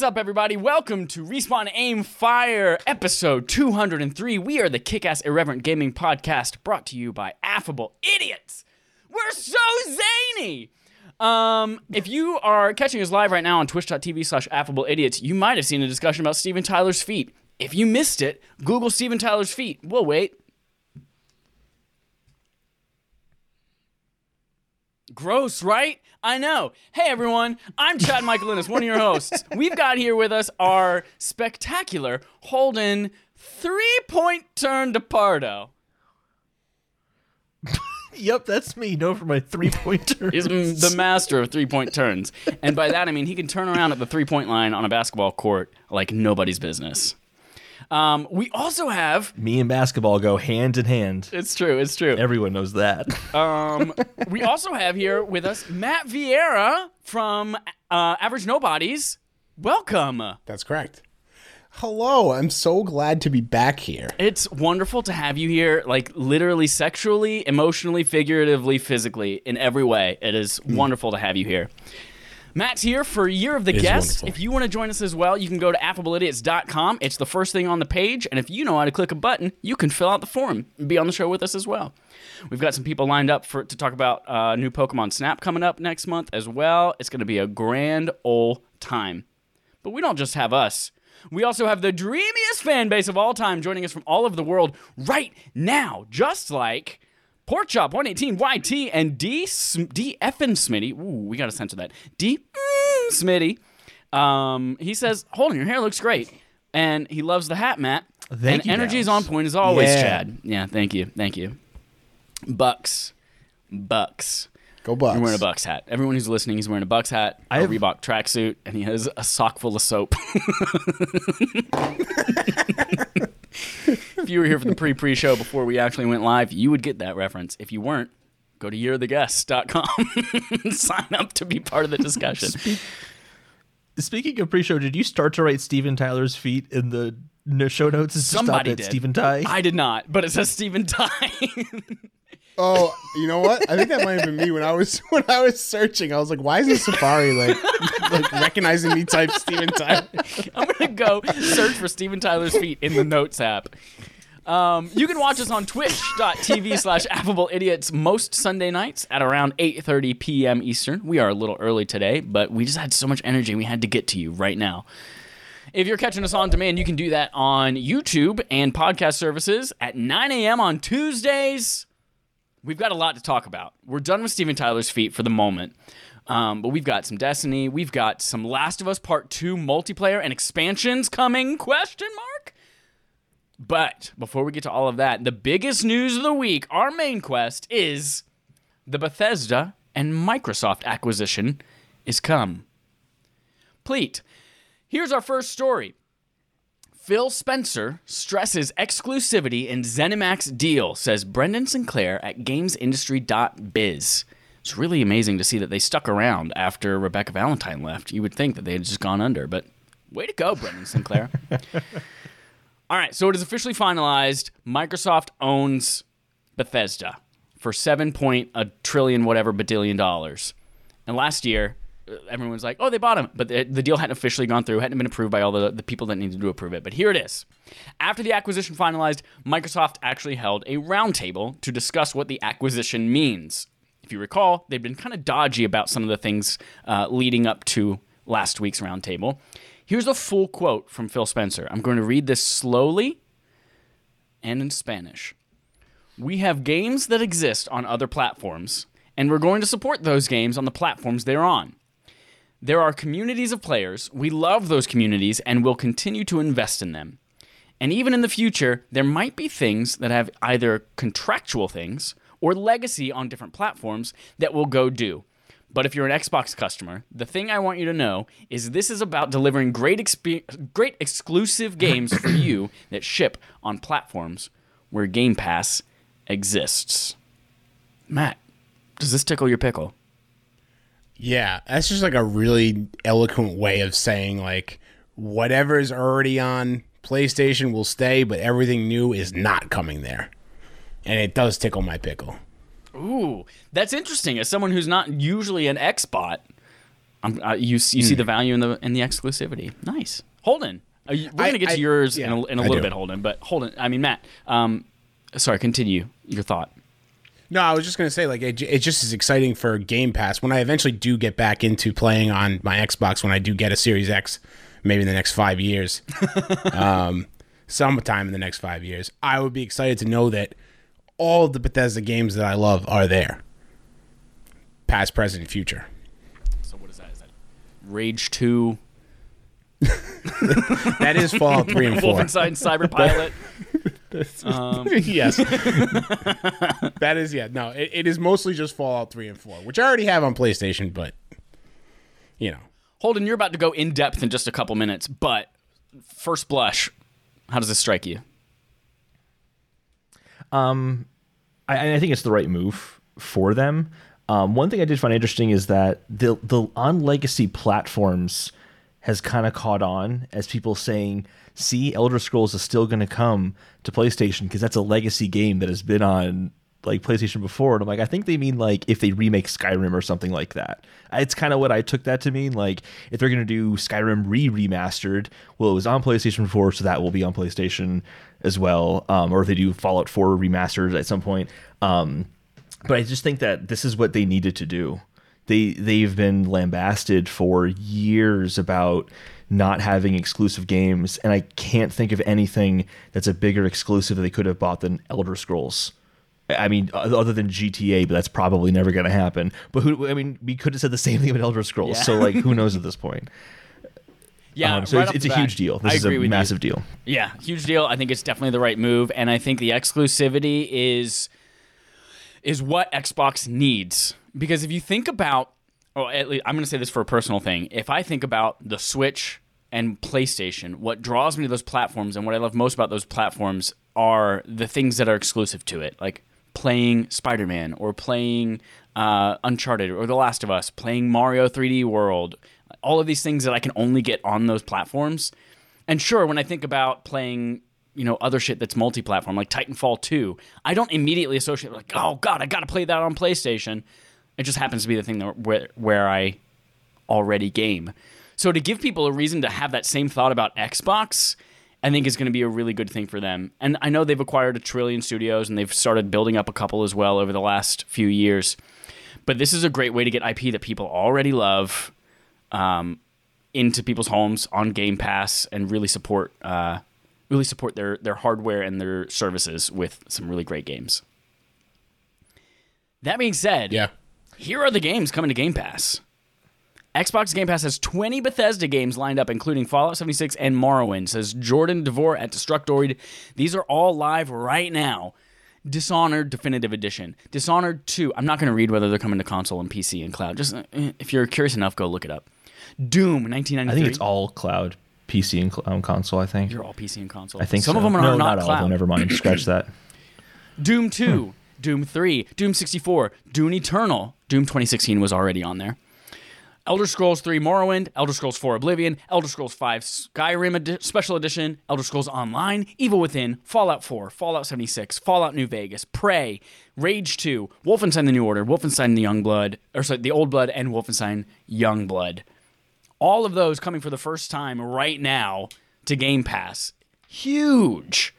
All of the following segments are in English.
What's up, everybody? Welcome to Respawn Aim Fire, episode 203. We are the kick ass irreverent gaming podcast brought to you by Affable Idiots. We're so zany! Um, if you are catching us live right now on twitch.tv slash affable idiots, you might have seen a discussion about Steven Tyler's feet. If you missed it, Google Steven Tyler's feet. We'll wait. Gross, right? I know. Hey everyone, I'm Chad Michael Innes, one of your hosts. We've got here with us our spectacular Holden three-point turn to Pardo. Yep, that's me. No, for my three pointer. He's the master of three-point turns. And by that I mean he can turn around at the three-point line on a basketball court like nobody's business. Um, we also have me and basketball go hand in hand. it's true, it's true. Everyone knows that. Um, we also have here with us Matt Vieira from uh, Average Nobodies. Welcome. That's correct. Hello, I'm so glad to be back here. It's wonderful to have you here, like literally, sexually, emotionally, figuratively, physically, in every way. It is wonderful to have you here. Matt's here for Year of the Guest. If you want to join us as well, you can go to affableidiots.com. It's the first thing on the page, and if you know how to click a button, you can fill out the form and be on the show with us as well. We've got some people lined up for to talk about uh, new Pokemon Snap coming up next month as well. It's going to be a grand old time. But we don't just have us. We also have the dreamiest fan base of all time joining us from all over the world right now, just like Porkchop 118 YT and D Sm- D effin Smitty. Ooh, we gotta censor that. D mm, Smitty. Um, he says, "Holding your hair looks great," and he loves the hat, Matt. Thank and you, energy is Dallas. on point as always, Yeah. Chad. Yeah, thank you, thank you. Bucks, Bucks. Go Bucks. You're wearing a Bucks hat. Everyone who's listening, he's wearing a Bucks hat, a I have- Reebok tracksuit, and he has a sock full of soap. if you were here for the pre-pre show before we actually went live, you would get that reference. If you weren't, go to yearoftheguest.com and sign up to be part of the discussion. Speaking of pre-show, did you start to write Steven Tyler's feet in the show notes? It's just stopped Somebody did. Steven Ty. I did not, but it says Stephen Ty. Oh, you know what? I think that might have been me when I was when I was searching. I was like, why isn't Safari like like recognizing me type Steven Tyler? I'm gonna go search for Steven Tyler's feet in the Notes app. Um, you can watch us on twitch.tv slash affable idiots most Sunday nights at around 8.30 p.m. Eastern. We are a little early today, but we just had so much energy we had to get to you right now. If you're catching us on demand, you can do that on YouTube and podcast services at 9 a.m. on Tuesdays. We've got a lot to talk about. We're done with Steven Tyler's feet for the moment. Um, but we've got some Destiny. We've got some Last of Us Part 2 multiplayer and expansions coming? Question mark? But before we get to all of that, the biggest news of the week, our main quest is the Bethesda and Microsoft acquisition is come. Pleat, here's our first story. Phil Spencer stresses exclusivity in ZeniMax deal, says Brendan Sinclair at GamesIndustry.biz. It's really amazing to see that they stuck around after Rebekah Valentine left. You would think that they had just gone under, but way to go, Brendan Sinclair. All right, so it is officially finalized. Microsoft owns Bethesda for seven point a trillion whatever badillion dollars. And last year, uh, everyone was like, "Oh, they bought them," but the, the deal hadn't officially gone through, hadn't been approved by all the, the people that needed to approve it. But here it is. After the acquisition finalized, Microsoft actually held a roundtable to discuss what the acquisition means. If you recall, they've been kind of dodgy about some of the things uh, leading up to last week's roundtable. Here's a full quote from Phil Spencer. I'm going to read this slowly and in Spanish. We have games that exist on other platforms, and we're going to support those games on the platforms they're on. There are communities of players. We love those communities and will continue to invest in them. And even in the future, there might be things that have either contractual things or legacy on different platforms that will go do. But if you're an Xbox customer, the thing I want you to know is this is about delivering great expe- great exclusive games for you that ship on platforms where Game Pass exists. Matt, does this tickle your pickle? Yeah, that's just like a really eloquent way of saying like whatever is already on PlayStation will stay, but everything new is not coming there. And it does tickle my pickle. Ooh, that's interesting. As someone who's not usually an Xbot, I'm, uh, you you see the value in the in the exclusivity. Nice, Holden. You, we're I- gonna get I- to yours in a, in a little bit, Holden. But Holden, I mean Matt. Um, sorry, continue your thought. No, I was just gonna say like it, it just is exciting for Game Pass when I eventually do get back into playing on my Xbox when I do get a Series X, maybe in the next five years, um, sometime in the next five years. I would be excited to know that all the Bethesda games that I love are there, past, present, and future. So what is that? Is that Rage Two, That is Fallout three and four. Wolfenstein Cyber Pilot? um, yes, that is yeah. No, it, it is mostly just Fallout three and four, which I already have on PlayStation, but you know. Holden, you're about to go in depth in just a couple minutes, but first blush, how does this strike you? I, I think it's the right move for them. Um, one thing I did find interesting is that the the on legacy platforms has kind of caught on as people saying, "See, Elder Scrolls is still going to come to PlayStation because that's a legacy game that has been on like PlayStation before." And I'm like, I think they mean like if they remake Skyrim or something like that. It's kind of what I took that to mean. Like if they're going to do Skyrim re remastered, well, it was on PlayStation before, so that will be on PlayStation as well. Um, or if they do Fallout 4 remastered at some point. Um, but I just think that this is what they needed to do. They they've been lambasted for years about not having exclusive games, and I can't think of anything that's a bigger exclusive that they could have bought than Elder Scrolls. I mean, other than GTA, but that's probably never going to happen. But who? I mean, we could have said the same thing about Elder Scrolls. Yeah. So like, who knows at this point? Yeah, Um, so right it's, it's a huge deal. This I is a with you. massive deal. Yeah, huge deal. I think it's definitely the right move, and I think the exclusivity is is what Xbox needs because if you think about, or at least I'm going to say this for a personal thing. If I think about the Switch and PlayStation, what draws me to those platforms and what I love most about those platforms are the things that are exclusive to it, like playing Spider-Man or playing uh, Uncharted or The Last of Us, playing Mario 3D World, all of these things that I can only get on those platforms. And sure, when I think about playing, you know, other shit that's multi-platform, like Titanfall 2, I don't immediately associate like, oh god, I got to play that on PlayStation. It just happens to be the thing that, where where I already game. So to give people a reason to have that same thought about Xbox, I think is going to be a really good thing for them. And I know they've acquired a trillion studios and they've started building up a couple as well over the last few years. But this is a great way to get IP that people already love um, into people's homes on Game Pass and really support uh, really support their their hardware and their services with some really great games. That being said, Yeah. Here are the games coming to Game Pass. Xbox Game Pass has 20 Bethesda games lined up, including Fallout 76 and Morrowind, says Jordan DeVore at Destructoid. These are all live right now. Dishonored Definitive Edition. Dishonored 2. I'm not going to read whether they're coming to console and PC and cloud. Just uh, if you're curious enough, go look it up. Doom 1993. I think it's all cloud, PC and cl- um, console. I think. You're all PC and console. I think some so. of them are no, not, all cloud. Never mind. Scratch that. Doom Hmm. 2, Doom 3, Doom 64, Doom Eternal. Doom 2016 was already on there. Elder Scrolls 3 Morrowind, Elder Scrolls 4 Oblivion, Elder Scrolls 5 Skyrim Special Edition, Elder Scrolls Online, Evil Within, Fallout 4, Fallout 76, Fallout New Vegas, Prey, Rage 2, Wolfenstein the New Order, Wolfenstein the Youngblood, or sorry, the Old Blood and Wolfenstein Young Blood. All of those coming for the first time right now to Game Pass. Huge.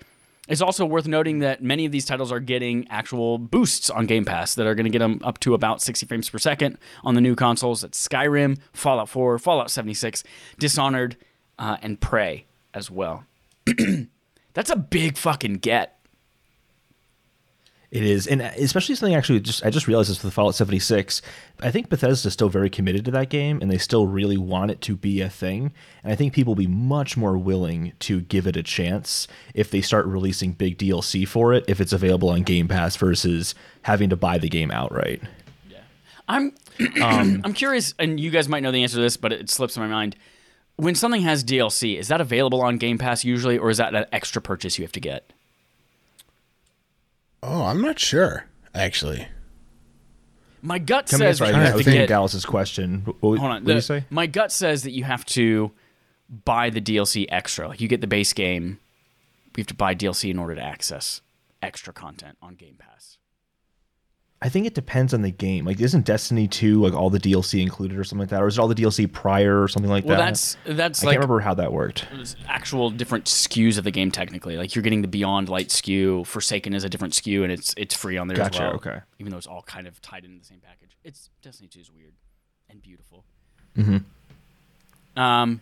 It's also worth noting that many of these titles are getting actual boosts on Game Pass that are going to get them up to about 60 frames per second on the new consoles. That's Skyrim, Fallout 4, Fallout 76, Dishonored, uh, and Prey as well. That's a big fucking get. It is, and uh, especially something actually. Just I just realized this with Fallout 76. I think Bethesda is still very committed to that game, and they still really want it to be a thing. And I think people will be much more willing to give it a chance if they start releasing big DLC for it, if it's available on Game Pass versus having to buy the game outright. Yeah, I'm um, I'm curious, and you guys might know the answer to this, but it slips my mind. When something has DLC, is that available on Game Pass usually, or is that an extra purchase you have to get? Oh, I'm not sure actually. My gut Coming says right that you now, I have to thinking get. Dallas's question. What, Hold on. what did the- you say? My gut says that you have to buy the DLC extra. Like you get the base game, you have to buy DLC in order to access extra content on Game Pass. I think it depends on the game. Like, isn't Destiny 2 like all the DLC included or something like that, or is it all the DLC prior or something like Well, that? that's that's I like can't remember how that worked. actual different SKUs of the game. Technically, like you're getting the Beyond Light SKU. Forsaken is a different SKU, and it's it's free on there Gotcha, as well. okay. Even though it's all kind of tied into the same package. It's Destiny 2 is weird and beautiful. Mm-hmm. Um,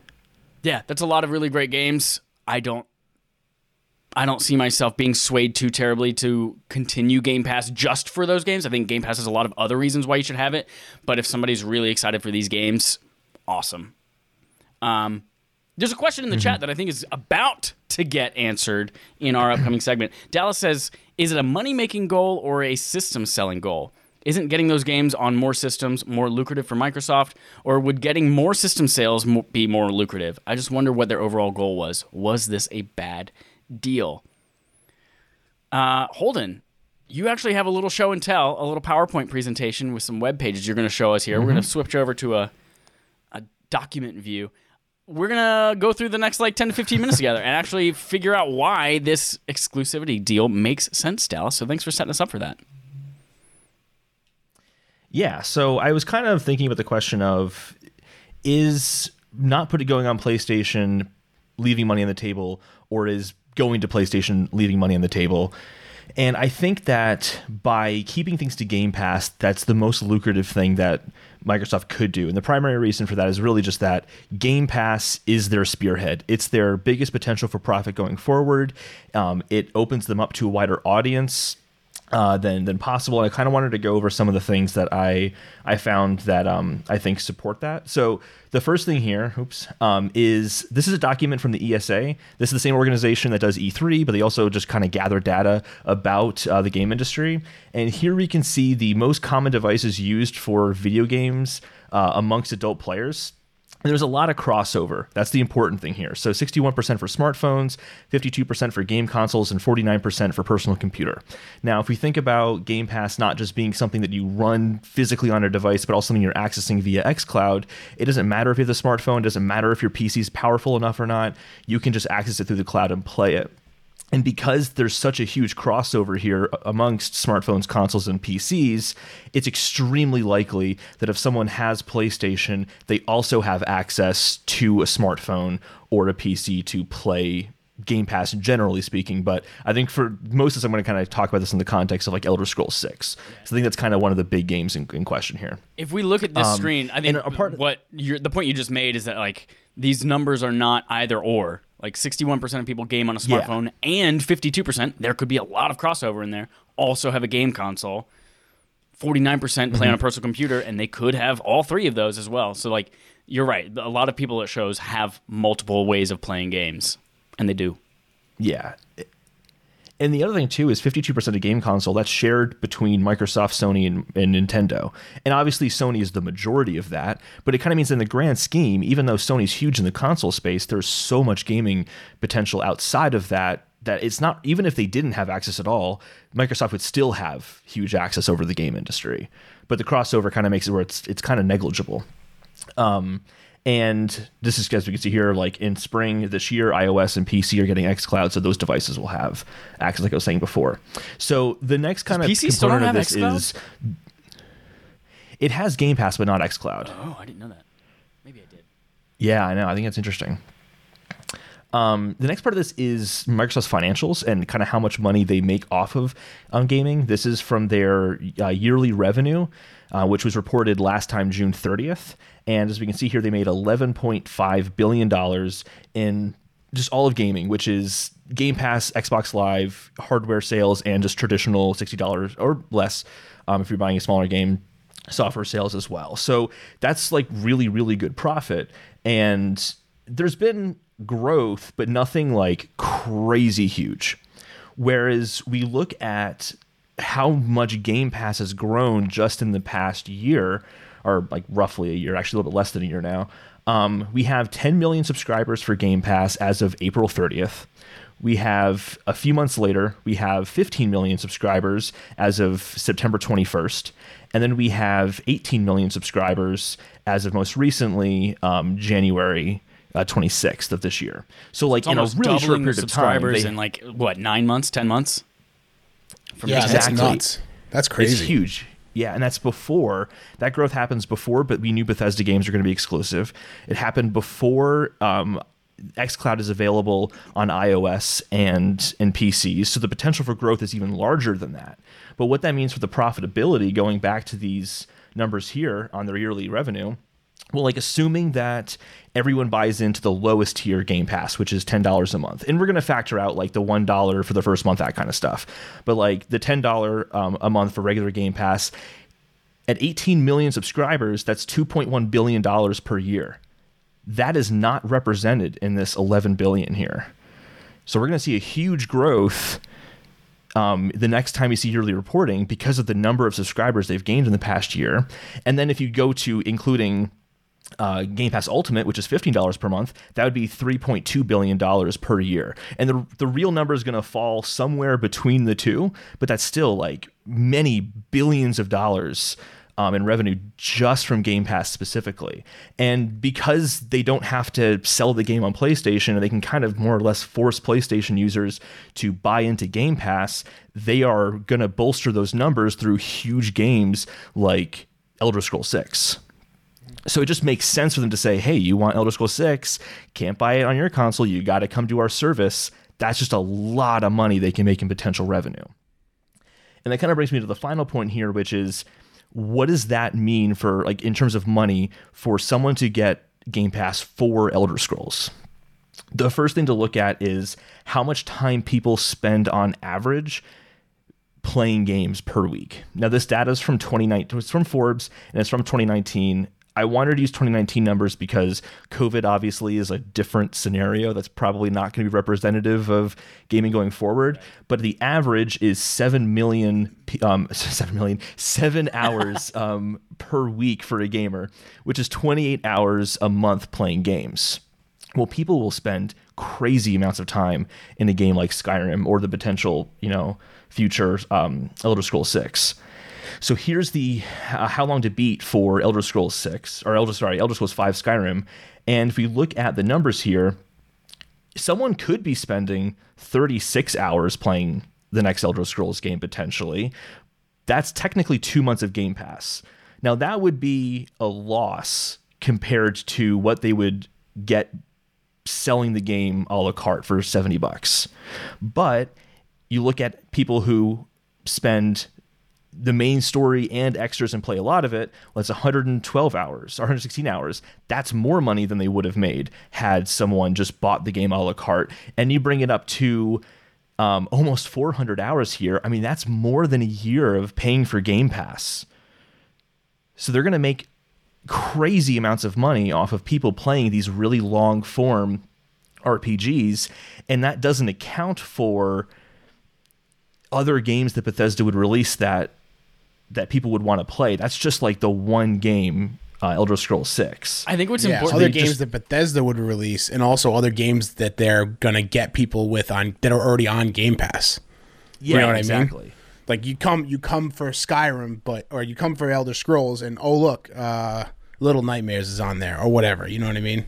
yeah, that's a lot of really great games. I don't. I don't see myself being swayed too terribly to continue Game Pass just for those games. I think Game Pass has a lot of other reasons why you should have it. But if somebody's really excited for these games, awesome. Um, there's a question in the chat that I think is about to get answered in our upcoming segment. Dallas says, "Is it a money-making goal or a system-selling goal? Isn't getting those games on more systems more lucrative for Microsoft, or would getting more system sales be more lucrative? I just wonder what their overall goal was. Was this a bad deal?" Uh, Holden, you actually have a little show and tell, a little PowerPoint presentation with some web pages you're going to show us here. We're going to switch over to a a document view. We're gonna go through the next like 10 to 15 minutes together and actually figure out why this exclusivity deal makes sense, Dallas. So thanks for setting us up for that. Yeah, so I was kind of thinking about the question of is not putting going on PlayStation leaving money on the table, or is going to PlayStation leaving money on the table? And I think that by keeping things to Game Pass, that's the most lucrative thing that Microsoft could do. And the primary reason for that is really just that Game Pass is their spearhead. It's their biggest potential for profit going forward. Um, it opens them up to a wider audience uh, than than possible. I kind of wanted to go over some of the things that I I found that um, I think support that. So the first thing here, oops, um, is this is a document from the ESA. This is the same organization that does E3, but they also just kind of gather data about uh, the game industry. And here we can see the most common devices used for video games uh, amongst adult players. There's a lot of crossover. That's the important thing here. So 61% for smartphones, 52% for game consoles, and 49% for personal computer. Now, if we think about Game Pass not just being something that you run physically on a device, but also something you're accessing via xCloud, it doesn't matter if you have the smartphone, it doesn't matter if your PC is powerful enough or not. You can just access it through the cloud and play it. And because there's such a huge crossover here amongst smartphones, consoles, and PCs, it's extremely likely that if someone has PlayStation, they also have access to a smartphone or a PC to play Game Pass, generally speaking. But I think for most of us, I'm going to kind of talk about this in the context of like Elder Scrolls 6. So I think that's kind of one of the big games in, in question here. If we look at this um, screen, I think and a part- what the point you just made is that like these numbers are not either or. Like 61% of people game on a Yeah. smartphone, and 52%, there could be a lot of crossover in there, also have a game console. 49% play Mm-hmm. on a personal computer, and they could have all three of those as well. So, like, you're right. A lot of people at shows have multiple ways of playing games, and they do. Yeah. And the other thing too is 52% of game console that's shared between Microsoft, Sony, and, and Nintendo. And obviously Sony is the majority of that, but it kind of means in the grand scheme, even though Sony's huge in the console space, there's so much gaming potential outside of that that it's not even if they didn't have access at all, Microsoft would still have huge access over the game industry. But the crossover kind of makes it where it's it's kind of negligible. Um, and this is as we can see here, like in spring this year, iOS and PC are getting xCloud, so those devices will have access, like I was saying before. So the next kind of PC component of this xCloud? is it has Game Pass, but not xCloud. Oh, I didn't know that. Maybe I did. Yeah, I know. I think that's interesting. Um, the next part of this is Microsoft's financials and kind of how much money they make off of um, gaming. This is from their uh, yearly revenue, uh, which was reported last time June 30th. And as we can see here, they made $11.5 billion in just all of gaming, which is Game Pass, Xbox Live, hardware sales, and just traditional $60 or less um, if you're buying a smaller game software sales as well. So that's like really, really good profit. And there's been growth, but nothing like crazy huge. Whereas we look at how much Game Pass has grown just in the past year, or like roughly a year, actually a little bit less than a year now. Um, we have 10 million subscribers for Game Pass as of April 30th. We have a few months later, we have 15 million subscribers as of September 21st. And then we have 18 million subscribers as of most recently, um, January uh, 26th of this year. So, like, in a really short doubling the period of time, subscribers they- in like what nine months, ten months. From Yeah, just- that's Exactly. nuts. That's crazy. It's huge. Yeah, and that's before that growth happens before, but we knew Bethesda games are going to be exclusive. It happened before um, xCloud is available on iOS and and PCs, so the potential for growth is even larger than that. But what that means for the profitability, going back to these numbers here on their yearly revenue, well, like assuming that everyone buys into the lowest tier Game Pass, which is ten dollars a month, and we're going to factor out like the one dollar for the first month, that kind of stuff. But like the ten dollar um, a month for regular Game Pass, at 18 million subscribers, that's 2.1 billion dollars per year. That is not represented in this 11 billion here. So we're going to see a huge growth um, the next time you see yearly reporting because of the number of subscribers they've gained in the past year. And then if you go to including uh, Game Pass Ultimate, which is fifteen dollars per month, that would be three point two billion dollars per year. And the the real number is going to fall somewhere between the two, but that's still like many billions of dollars. Um, in revenue just from Game Pass specifically. And because they don't have to sell the game on PlayStation and they can kind of more or less force PlayStation users to buy into Game Pass, they are going to bolster those numbers through huge games like Elder Scrolls 6 so it just makes sense for them to say, hey, you want Elder Scrolls 6, can't buy it on your console, you got to come to our service. That's just a lot of money they can make in potential revenue. And that kind of brings me to the final point here, which is what does that mean for, like, in terms of money for someone to get Game Pass for Elder Scrolls? The first thing to look at is how much time people spend on average playing games per week. Now, this data is from 2019, it's from Forbes, and it's from 2019 I wanted to use 2019 numbers because COVID obviously is a different scenario that's probably not going to be representative of gaming going forward. But the average is seven million, um, seven million, seven hours um, per week for a gamer, which is 28 hours a month playing games. Well, people will spend crazy amounts of time in a game like Skyrim or the potential, you know, future um, Elder Scrolls Six. So here's the uh, how long to beat for Elder Scrolls 6 or Elder sorry, Elder Scrolls 5 Skyrim. And if we look at the numbers here, someone could be spending 36 hours playing the next Elder Scrolls game potentially. That's technically 2 months of Game Pass. Now that would be a loss compared to what they would get selling the game a la carte for 70 bucks. But you look at people who spend the main story and extras and play a lot of it, well, it's 112 hours, 116 hours. That's more money than they would have made had someone just bought the game a la carte. And you bring it up to um, almost 400 hours here. I mean, that's more than a year of paying for Game Pass. So they're going to make crazy amounts of money off of people playing these really long form RPGs. And that doesn't account for other games that Bethesda would release that that people would want to play. That's just like the one game, uh, Elder Scrolls Six. I think what's yeah, important. other games just- that Bethesda would release, and also other games that they're gonna get people with on that are already on Game Pass. Yeah, you know what I exactly. mean? Like you come, you come for Skyrim, but or you come for Elder Scrolls, and oh look, uh, Little Nightmares is on there, or whatever. You know what I mean?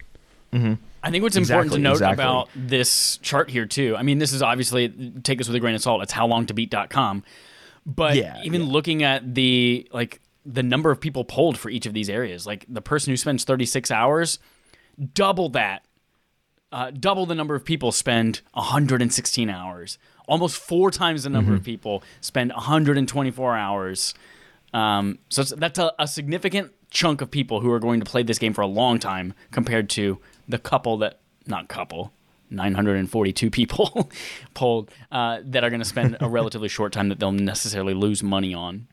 I think what's important to note exactly. about this chart here too. I mean, this is obviously take this with a grain of salt. It's how long to howlongtobeat.com. But Yeah, even looking at the like the number of people polled for each of these areas, like the person who spends 36 hours, double that. Uh, double the number of people spend 116 hours. Almost four times the number Mm-hmm. of people spend 124 hours. Um, so that's a, a significant chunk of people who are going to play this game for a long time compared to the couple that, not couple, 942 people polled uh, that are going to spend a relatively short time that they'll necessarily lose money on.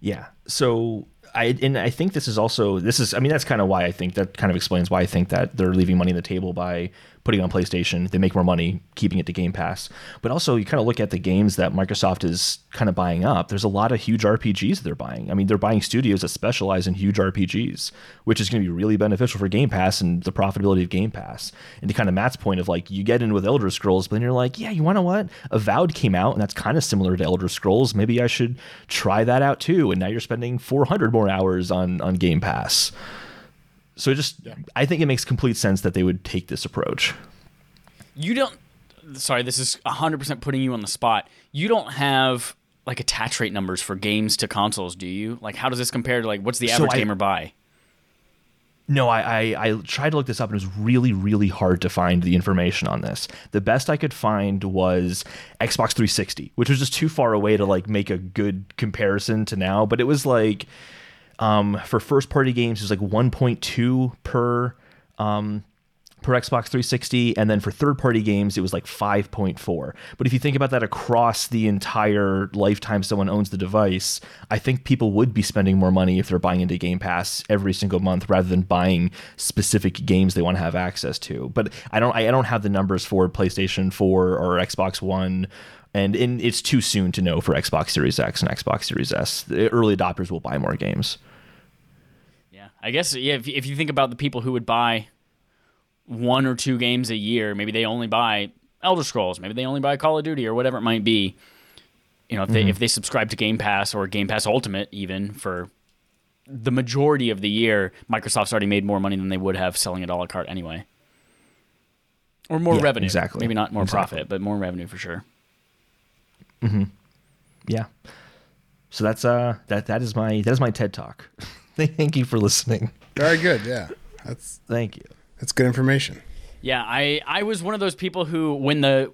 Yeah. So I and I think this is also this is I mean that's kind of why I think that kind of explains why I think that they're leaving money on the table by putting on PlayStation. They make more money keeping it to Game Pass. But also you kind of look at the games that Microsoft is kind of buying up. There's a lot of huge RPGs they're buying. I mean, they're buying studios that specialize in huge RPGs, which is going to be really beneficial for Game Pass and the profitability of Game Pass. And to kind of Matt's point of like you get in with Elder Scrolls, but then you're like, yeah, you want to what? Avowed came out and that's kind of similar to Elder Scrolls. Maybe I should try that out too. And now you're spending 400 more hours on on Game Pass. So it just I think it makes complete sense that they would take this approach. You don't. sorry, this is 100% putting you on the spot. You don't have like attach rate numbers for games to consoles, do you? Like, how does this compare to like what's the So average I- gamer buy? No, I, I I tried to look this up and it was really really hard to find the information on this. The best I could find was Xbox 360, which was just too far away to like make a good comparison to now. But it was like um, for first party games, it was like 1.2 per um, per Xbox 360, and then for third party games, it was like 5.4. But if you think about that across the entire lifetime someone owns the device, I think people would be spending more money if they're buying into Game Pass every single month rather than buying specific games they want to have access to. But I don't I don't have the numbers for PlayStation 4 or Xbox One. And in, it's too soon to know for Xbox Series X and Xbox Series S. The early adopters will buy more games. Yeah, I guess yeah. If, if you think about the people who would buy one or two games a year, maybe they only buy Elder Scrolls, maybe they only buy Call of Duty or whatever it might be. You know, if they mm-hmm. if they subscribe to Game Pass or Game Pass Ultimate, even for the majority of the year, Microsoft's already made more money than they would have selling it a la carte anyway, or more Yeah, revenue. exactly. Maybe not more Exactly. profit, but more revenue for sure. Yeah so that's uh that that is my that is my ted talk thank you for listening Very good. Yeah, that's thank you that's good information. Yeah, I I was one of those people who when the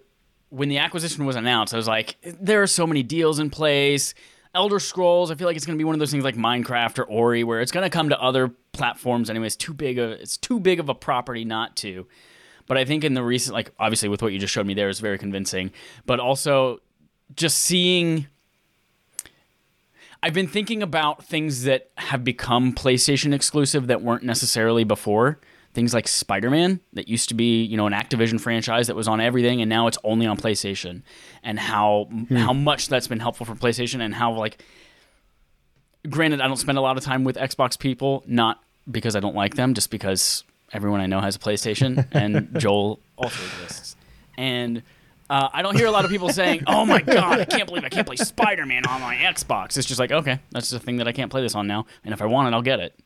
when the acquisition was announced, I was like, there are so many deals in place. Elder Scrolls, I feel like it's going to be one of those things like Minecraft or Ori, where it's going to come to other platforms anyway. It's too big of it's too big of a property not to. But I think in the recent, like obviously with what you just showed me there is very convincing. But also just seeing I've been thinking about things that have become PlayStation exclusive that weren't necessarily before. Things like Spider-Man that used to be, you know, an Activision franchise that was on everything and now it's only on PlayStation. And how hmm. how much that's been helpful for PlayStation and how like granted I don't spend a lot of time with Xbox people, not because I don't like them, just because everyone I know has a PlayStation and Joel also exists. And uh, I don't hear a lot of people saying, "Oh my god, I can't believe I can't play Spider-Man on my Xbox." It's just like, okay, that's the thing that I can't play this on now, and if I want it, I'll get it.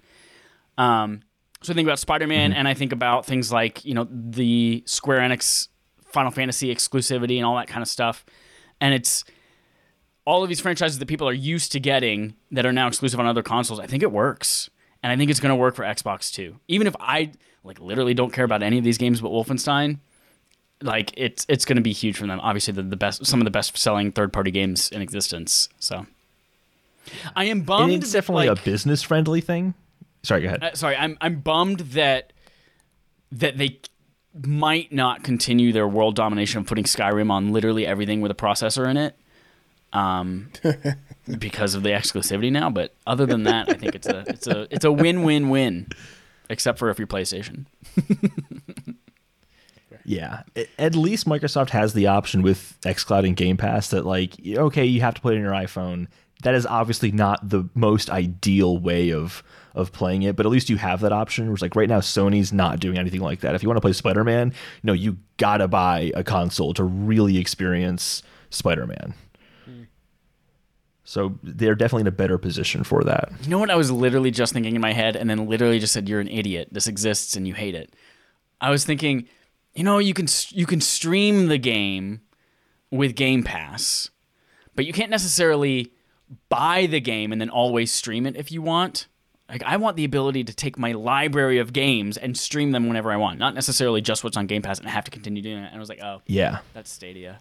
Um, so I think about Spider-Man, and I think about things like you know the Square Enix Final Fantasy exclusivity and all that kind of stuff, and it's all of these franchises that people are used to getting that are now exclusive on other consoles. I think it works, and I think it's going to work for Xbox too. Even if I like literally don't care about any of these games but Wolfenstein, like it's it's going to be huge for them. Obviously, the, the best some of the best selling third party games in existence. So I am bummed. and it's definitely like- a business friendly thing sorry go ahead uh, sorry, I'm I'm bummed that that they might not continue their world domination of putting Skyrim on literally everything with a processor in it. Um, because of the exclusivity now, but other than that, I think it's a it's a it's a win win win, except for if you're PlayStation. Yeah, at least Microsoft has the option with XCloud and Game Pass that like okay, you have to play it on your iPhone. That is obviously not the most ideal way of of playing it, but at least you have that option. Whereas like right now, Sony's not doing anything like that. If you want to play Spider Man, no, you gotta buy a console to really experience Spider Man. So they're definitely in a better position for that. You know what I was literally just thinking in my head, and then literally just said, "You're an idiot. This exists, and you hate it." I was thinking, you know, you can you can stream the game with Game Pass, but you can't necessarily buy the game and then always stream it if you want. Like I want the ability to take my library of games and stream them whenever I want, not necessarily just what's on Game Pass and I have to continue doing it. And I was like, oh, Yeah. that's Stadia.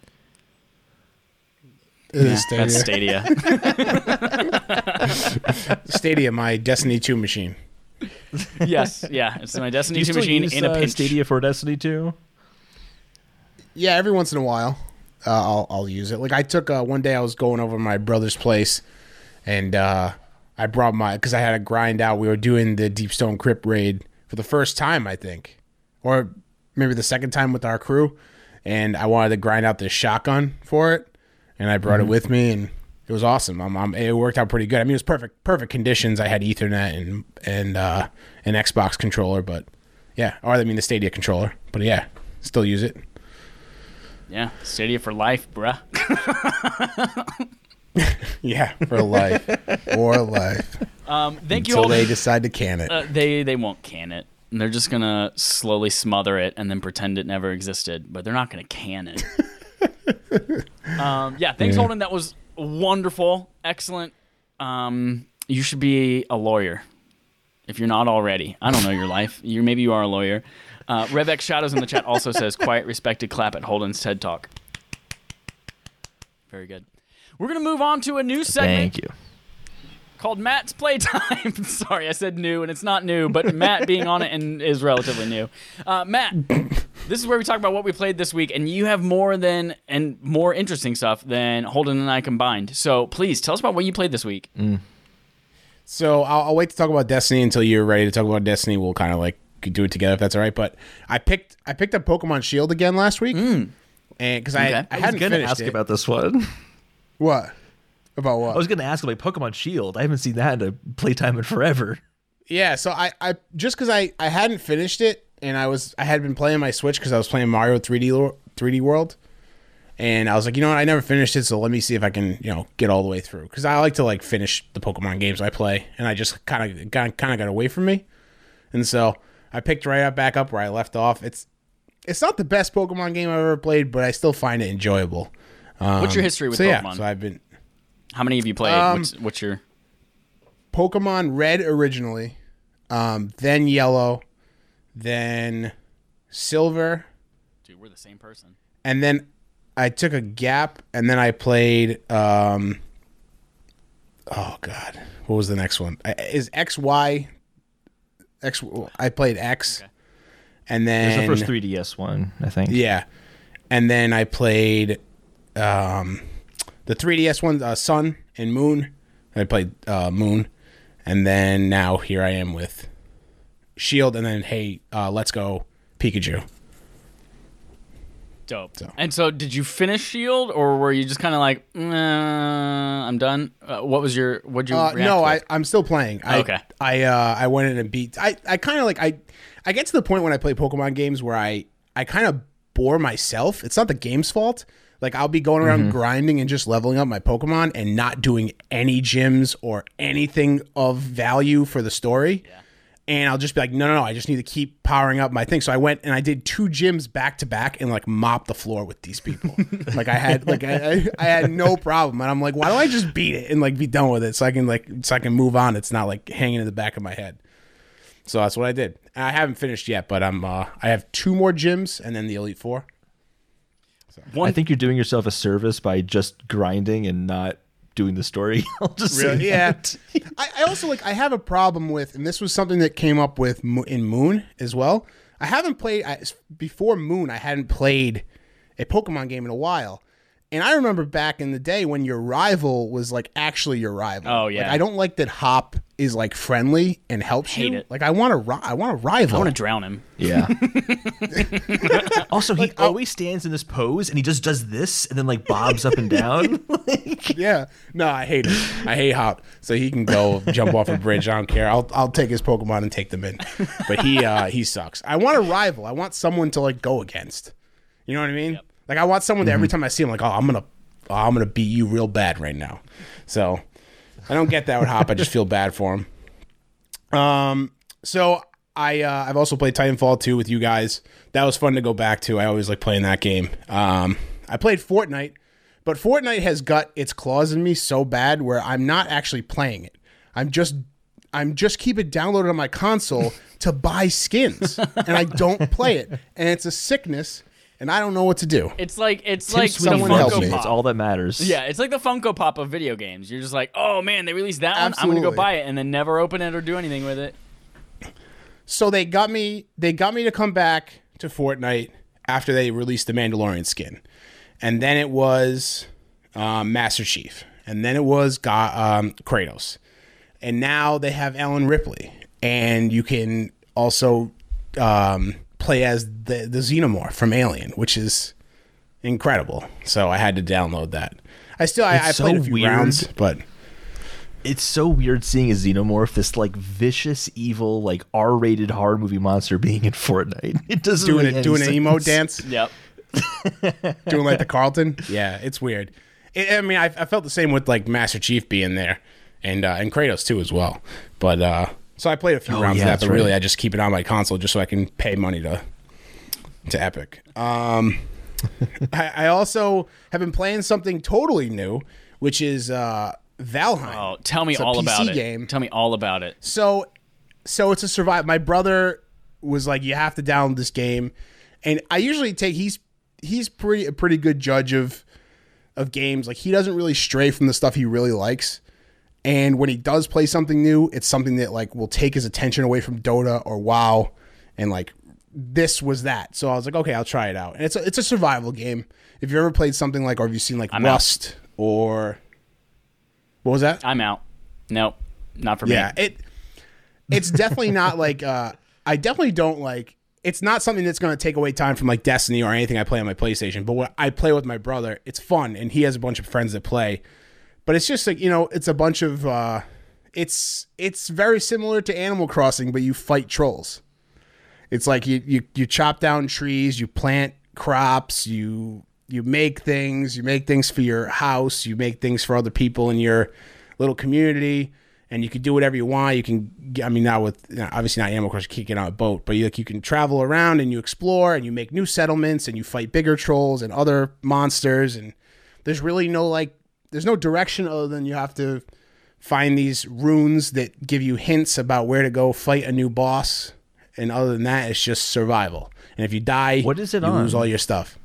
It is Yeah, Stadia. That's Stadia. Stadia, my Destiny 2 machine. yes, yeah, it's my Destiny you 2 still machine use in a uh. Stadia for Destiny 2? Yeah, every once in a while, uh, I'll I'll use it. Like I took uh, one day, I was going over to my brother's place, and uh, I brought my because I had a grind out. We were doing the Deep Stone Crypt raid for the first time, I think, or maybe the second time with our crew, and I wanted to grind out this shotgun for it, and I brought it with me, and it was awesome. I'm, I'm, it worked out pretty good. I mean, it was perfect, perfect conditions. I had Ethernet and and uh, an Xbox controller, but yeah, or I mean the Stadia controller, but yeah, still use it. Yeah, Stadia for life, bruh. Yeah, for life. for life. Um, thank you Until all. they decide to can it. uh, they they won't can it. and they're just gonna slowly smother it and then pretend it never existed. But they're not gonna can it. um, yeah, thanks, Holden. That was wonderful, excellent. Um, you should be a lawyer if you're not already. I don't know your life. You maybe you are a lawyer. Uh, Revex Shadows in the chat also says quiet, respected clap at Holden's TED Talk. Very good. We're gonna move on to a new segment Thank you. called Matt's Playtime. Sorry, I said new, and it's not new, but Matt being on it and is relatively new. Uh, Matt, this is where we talk about what we played this week, and you have more than and more interesting stuff than Holden and I combined. So please tell us about what you played this week. So I'll, I'll wait to talk about Destiny until you're ready to talk about Destiny. We'll kind of like do it together if that's all right. But I picked I picked up Pokemon Shield again last week, mm. and because I, Okay. I I was hadn't gonna finished ask it. about this one. what about what? I was gonna ask about Pokemon Shield. I haven't seen that in a playtime in forever. Yeah, so I, I just because I, I hadn't finished it and I was I had been playing my Switch because I was playing Mario 3D 3D World, and I was like, you know what, I never finished it, so let me see if I can you know get all the way through because I like to like finish the Pokemon games I play, and I just kind of got kind of got away from me, and so I picked right up back up where I left off. It's it's not the best Pokemon game I've ever played, but I still find it enjoyable. What's your history with so yeah, Pokemon? so I've been How many have you played? Um, what's, what's your Pokemon Red originally, um, then Yellow, then Silver, dude? We're the same person. and then I took a gap, and then I played. Um, oh God, what was the next one? Is X Y? X. I played X, Okay. and There's then the first 3DS one, I think. yeah, and then I played um, the 3DS one, uh, Sun and Moon. I played uh, Moon, and then now here I am with Shield, and then hey, uh, let's go Pikachu. Dope. So- And so, did you finish Shield, or were you just kind of like, I'm done? Uh, what was your? What'd you? Uh, no, I? I'm still playing. I, Okay. I uh I went in and beat. I I kind of like I I get to the point when I play Pokemon games where I I kind of bore myself. It's not the game's fault. Like I'll be going around Mm-hmm. grinding and just leveling up my Pokemon and not doing any gyms or anything of value for the story. And I'll just be like, no, no, no, I just need to keep powering up my thing. So I went and I did two gyms back to back and like mopped the floor with these people. like I had, like I, I, I had no problem. And I'm like, why don't I just beat it and like be done with it so I can like, so I can move on. It's not like hanging in the back of my head. So that's what I did. And I haven't finished yet, but I'm, uh, I have two more gyms and then the Elite Four. One I think you're doing yourself a service by just grinding and not doing the story. I'll just say Really? Yeah. that. I, I also like I have a problem with, and this was something that came up with in Moon as well. I haven't played I, before Moon. I hadn't played a Pokemon game in a while, and I remember back in the day when your rival was like actually your rival. Oh, Like, yeah. I don't like that Hop is like friendly and helps Hate you. it. Like I want to, ri- I want a rival. I want to drown him. Yeah. also, he always stands in this pose and he just does this and then like bobs up and down. yeah. No, I hate him. I hate Hop. So he can go jump off a bridge. I don't care. I'll I'll take his Pokemon and take them in. But he uh he sucks. I want a rival. I want someone to like go against. You know what I mean? Like I want someone that every time I see him, like, oh, I'm gonna oh, I'm gonna beat you real bad right now. So I don't get that with Hop. I just feel bad for him. Um. So I uh, I've also played Titanfall 2 with you guys. That was fun to go back to. I always like playing that game. Um. I played Fortnite, but Fortnite has got its claws in me so bad where I'm not actually playing it. I'm just I'm just keep it downloaded on my console to buy skins, and I don't play it, and it's a sickness, and I don't know what to do. It's like it's Tim like Sweeney someone the help me. Funko. It's all that matters. Yeah, it's like the Funko Pop of video games. You're just like, oh man, they released that one. I'm gonna go buy it and then never open it or do anything with it. So they got me. They got me to come back to Fortnite after they released the Mandalorian skin, and then it was um, Master Chief, and then it was Ga- um, Kratos, and now they have Ellen Ripley, and you can also um, play as the the Xenomorph from Alien, which is incredible. So I had to download that. I still I, I It's played so a few weird. rounds, but It's so weird seeing a xenomorph, this like vicious, evil, like R-rated horror movie monster being in Fortnite. It doesn't doing make it any doing an emo dance. Yep. doing like the Carlton. Yeah, it's weird. It, I mean, I, I felt the same with like Master Chief being there, and uh, and Kratos too as well. But uh, So I played a few Oh, rounds yeah, of that, but really right. I just keep it on my console just so I can pay money to to Epic. Um, I, I also have been playing something totally new, which is uh, Valheim. Oh, tell me It's a all PC about it. game. Tell me all about it. So, so it's a survive. My brother was like, "You have to download this game," and I usually take he's he's pretty a pretty good judge of of games. Like he doesn't really stray from the stuff he really likes. And when he does play something new, it's something that like will take his attention away from Dota or WoW, and like this was that. So I was like, okay, I'll try it out. And it's a, it's a survival game. If you ever played something like, or have you seen like out. Rust or what was that? I'm out. Nope, not for Yeah, me. Yeah, it it's definitely not like uh I definitely don't like it's not something that's going to take away time from like Destiny or anything I play on my PlayStation, but when I play with my brother, it's fun and he has a bunch of friends that play. But it's just like, you know, it's a bunch of uh it's it's very similar to Animal Crossing, but you fight trolls. It's like you you you chop down trees, you plant crops, you you make things, you make things for your house, you make things for other people in your little community, and you can do whatever you want. You can, I mean, not with obviously not Animal Crossing, you can't get on a boat, but you like you can travel around and you explore and you make new settlements and you fight bigger trolls and other monsters, and there's really no like, there's no direction other than you have to find these runes that give you hints about where to go fight a new boss. And other than that, it's just survival. And if you die, What is it you lose all your stuff.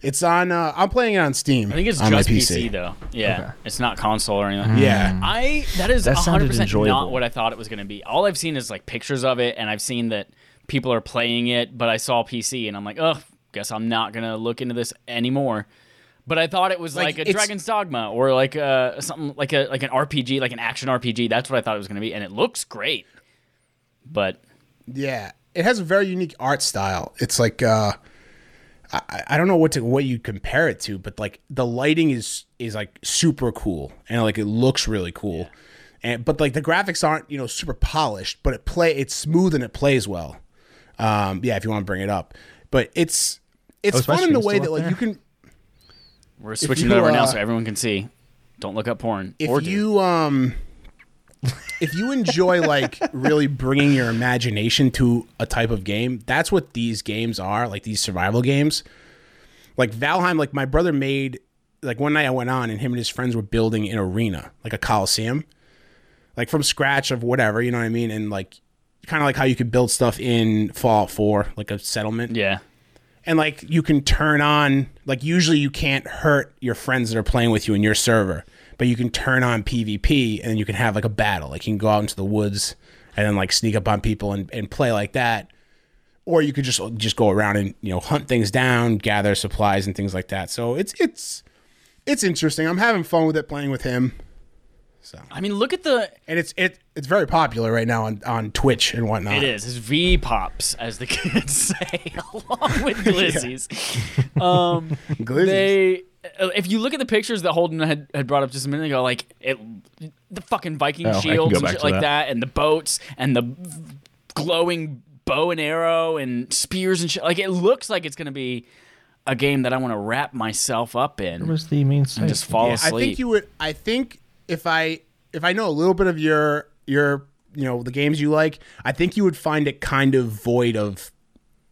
It's on. Uh, I'm playing it on Steam. I think it's on just my PC. though. Yeah, Okay. it's not console or anything. Yeah, I that is That 100 percent not what I thought it was going to be. All I've seen is like pictures of it, and I've seen that people are playing it. But I saw PC, and I'm like, ugh, guess I'm not gonna look into this anymore. But I thought it was Like, like, a Dragon's Dogma or like uh something like a like an RPG, like an action RPG. That's what I thought it was going to be, and it looks great. But Yeah, it has a very unique art style. It's like uh, I, I don't know what to what you compare it to, but like the lighting is is like super cool and like it looks really cool. And but like the graphics aren't you know super polished, but it play it's smooth and it plays well. Um, yeah, if you want to bring it up, but it's it's Oh, is fun in the way that up like you can we're switching you, it over now uh, so everyone can see. Don't look up porn. if you um if you enjoy like really bringing your imagination to a type of game that's what these games are like these survival games. Like valheim like my brother made like one night i went on and him and his friends were building an arena like a coliseum. Like from scratch of whatever you know what i mean? And like kind of like how you could build stuff in fallout 4 like a settlement. Yeah, and like you can turn on like usually you can't hurt your friends that are playing with you in your server but you can turn on pvp and then you can have like a battle. Like you can go out into the woods and then like sneak up on people and, and play like that. Or you could just just go around and you know hunt things down gather supplies and things like that. So it's it's it's interesting. I'm having fun with it playing with him I mean, look at the and it's it it's very popular right now on on twitch and whatnot It is. It's V pops, as the kids say, along with glizzies. Um, Glizzies. they, uh, if you look at the pictures that Holden had, had brought up just a minute ago, like it, the fucking Viking Oh, shields and shit like that. that. and the boats, and the glowing bow and arrow and spears and shit. Like it looks like it's gonna be a game that I want to wrap myself up in Where was the main site? and just fall Yeah, asleep. I think you would. I think if I if I know a little bit of your your you know the games you like, I think you would find it kind of void of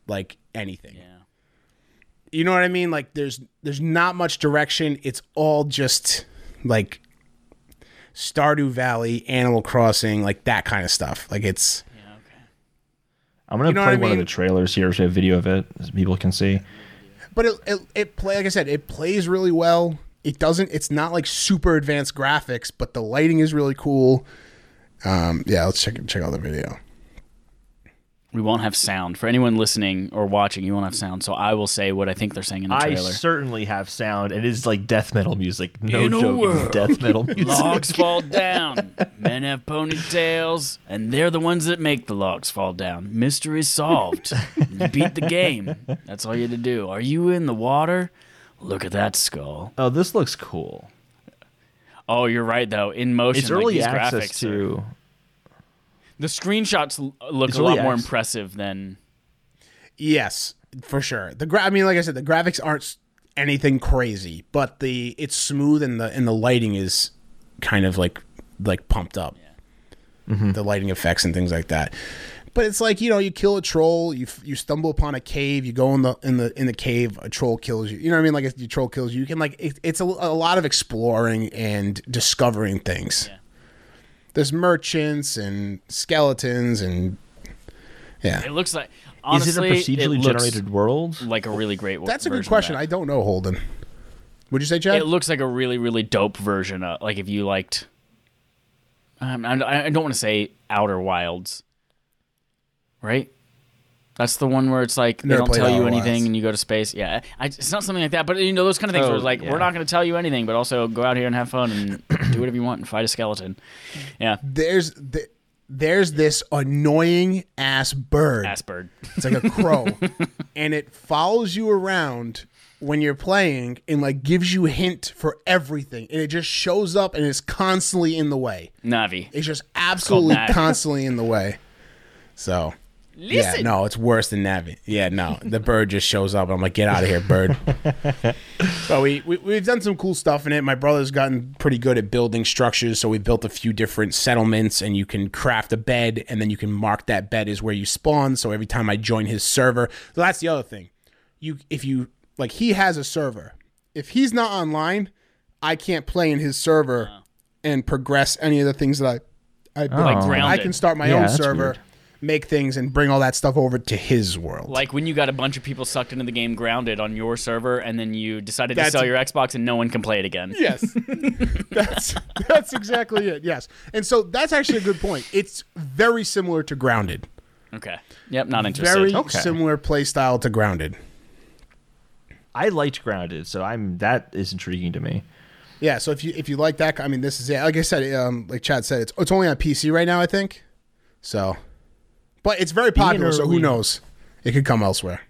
like anything. yeah. You know what I mean? Like there's there's not much direction. It's all just like Stardew Valley, Animal Crossing, like that kind of stuff. Like it's Yeah, okay. I'm gonna You know play what I one of the trailers here, so a video of it, so people can see. but it, it it play like I said, it plays really well. It doesn't. It's not like super advanced graphics, but the lighting is really cool. Um, yeah, let's check check out the video. We won't have sound for anyone listening or watching. You won't have sound, so I will say what I think they're saying in the trailer. I certainly have sound. It is like death metal music. No In joke, world, death metal music. logs fall down. Men have ponytails, and they're the ones that make the logs fall down. Mystery solved. You beat the game. That's all you had to do. Are you in the water? Look at that skull. Oh, this looks cool. Oh, you're right though. In motion, It's like, early these access graphics are- the screenshots look It's a lot early more access. impressive than. Yes, for sure. The gra- I mean, like I said, the graphics aren't anything crazy, but the it's smooth and the and the lighting is kind of like like pumped up. Mm-hmm. the lighting effects and things like that. But it's like you know, you kill a troll, you you stumble upon a cave, you go in the in the in the cave, a troll kills you. You know what I mean? Like if the troll kills you, you can like it, it's a, a lot of exploring and discovering things. Yeah. There's merchants and skeletons and yeah. It looks like honestly, is it a procedurally looks generated world? Like a really great. World. That's a good question. I don't know, Holden. Would you say, Chad? It looks like a really, really dope version of like if you liked. Um, I, I don't want to say Outer Wilds, right? That's the one where it's like they don't tell you anything Wilds. and you go to space. Yeah, I, it's not something like that, but you know those kind of things Oh, where it's oh, like yeah. we're not going to tell you anything, but also go out here and have fun and do whatever you want and fight a skeleton. Yeah, there's th- there's this annoying ass bird. ass bird. It's like a crow, and it follows you around when you're playing and like gives you hint for everything, and it just shows up and is constantly in the way. Navi. It's just absolutely Navi. constantly in the way. So. Yeah, no, it's worse than Navi. Yeah, no, the bird just shows up. I'm like, get out of here, bird. but we, we we've done some cool stuff in it. My brother's gotten pretty good at building structures, so we built a few different settlements, and you can craft a bed, and then you can mark that bed as where you spawn. So every time I join his server, so that's the other thing. You if you like, he has a server. If he's not online, I can't play in his server and progress any of the things that I I built. Like Oh. I grounded. can start my Yeah, own that's server, weird. Make things, and bring all that stuff over to his world. Like when you got a bunch of people sucked into the game grounded on your server, and then you decided to sell your Xbox and no one can play it again. yes, that's that's exactly it. Yes, and so that's actually a good point. It's very similar to Grounded. Okay. Yep. Not interested. Very Okay. similar play style to Grounded. I liked Grounded, so I'm that is intriguing to me. Yeah. So if you if you like that, I mean, this is it. Like I said, um, like Chad said, it's it's only on PC right now, I think. So, but it's very popular. So who knows? It could come elsewhere.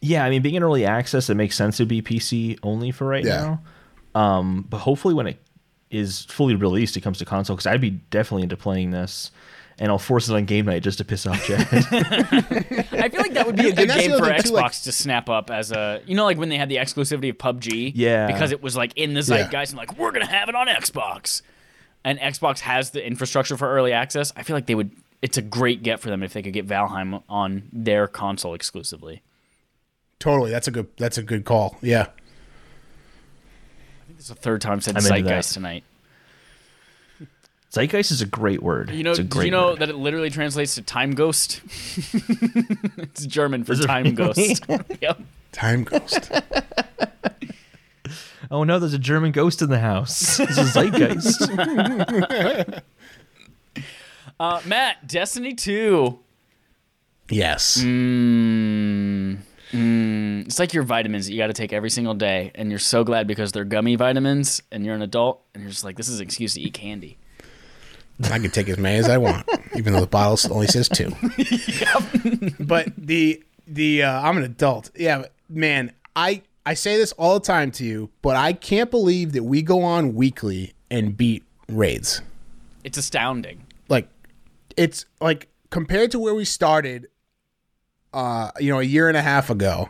Yeah, I mean, being in early access, it makes sense to be PC only for right Yeah. now. Um, but hopefully, when it is fully released, it comes to console because I'd be definitely into playing this, and I'll force it on game night just to piss off Chad. I feel like that would be a good game for Xbox too, like- to snap up as a, you know, like when they had the exclusivity of PUBG. Yeah. Because it was like in the zeitgeist and like we're gonna have it on Xbox, and Xbox has the infrastructure for early access. I feel like they would. It's a great get for them if they could get Valheim on their console exclusively. Totally. That's a good. That's a good call. Yeah. I think it's the third time said zeitgeist tonight. Zeitgeist is a great word. You know, it's a did you know word. that it literally translates to time ghost? it's German for Is time really? ghost. yep. Time Ghost. Oh no, there's a German ghost in the house. It's a Zeitgeist. Uh, Matt, Destiny 2. yes. Mm, mm, it's like your vitamins that you got to take every single day, and you're so glad because they're gummy vitamins, and you're an adult, and you're just like, this is an excuse to eat candy. I can take as many as I want, even though the bottle only says two. But the the uh, I'm an adult. Yeah, man, I I say this all the time to you, but I can't believe that we go on weekly and beat raids. It's astounding. Like it's like compared to where we started uh you know a year and a half ago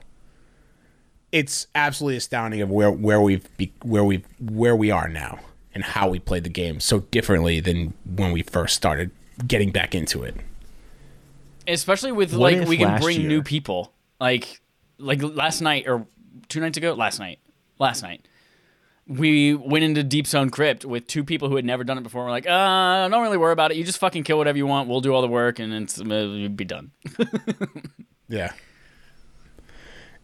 it's absolutely astounding of where where we've be, where we where we are now and how we play the game so differently than when we first started getting back into it Especially with What like we can bring year- new people. Like like last night or two nights ago, last night, last night. We went into Deep Stone Crypt with two people who had never done it before. We're like, uh, don't really worry about it. You just fucking kill whatever you want. We'll do all the work, and it's it'll be done. Yeah.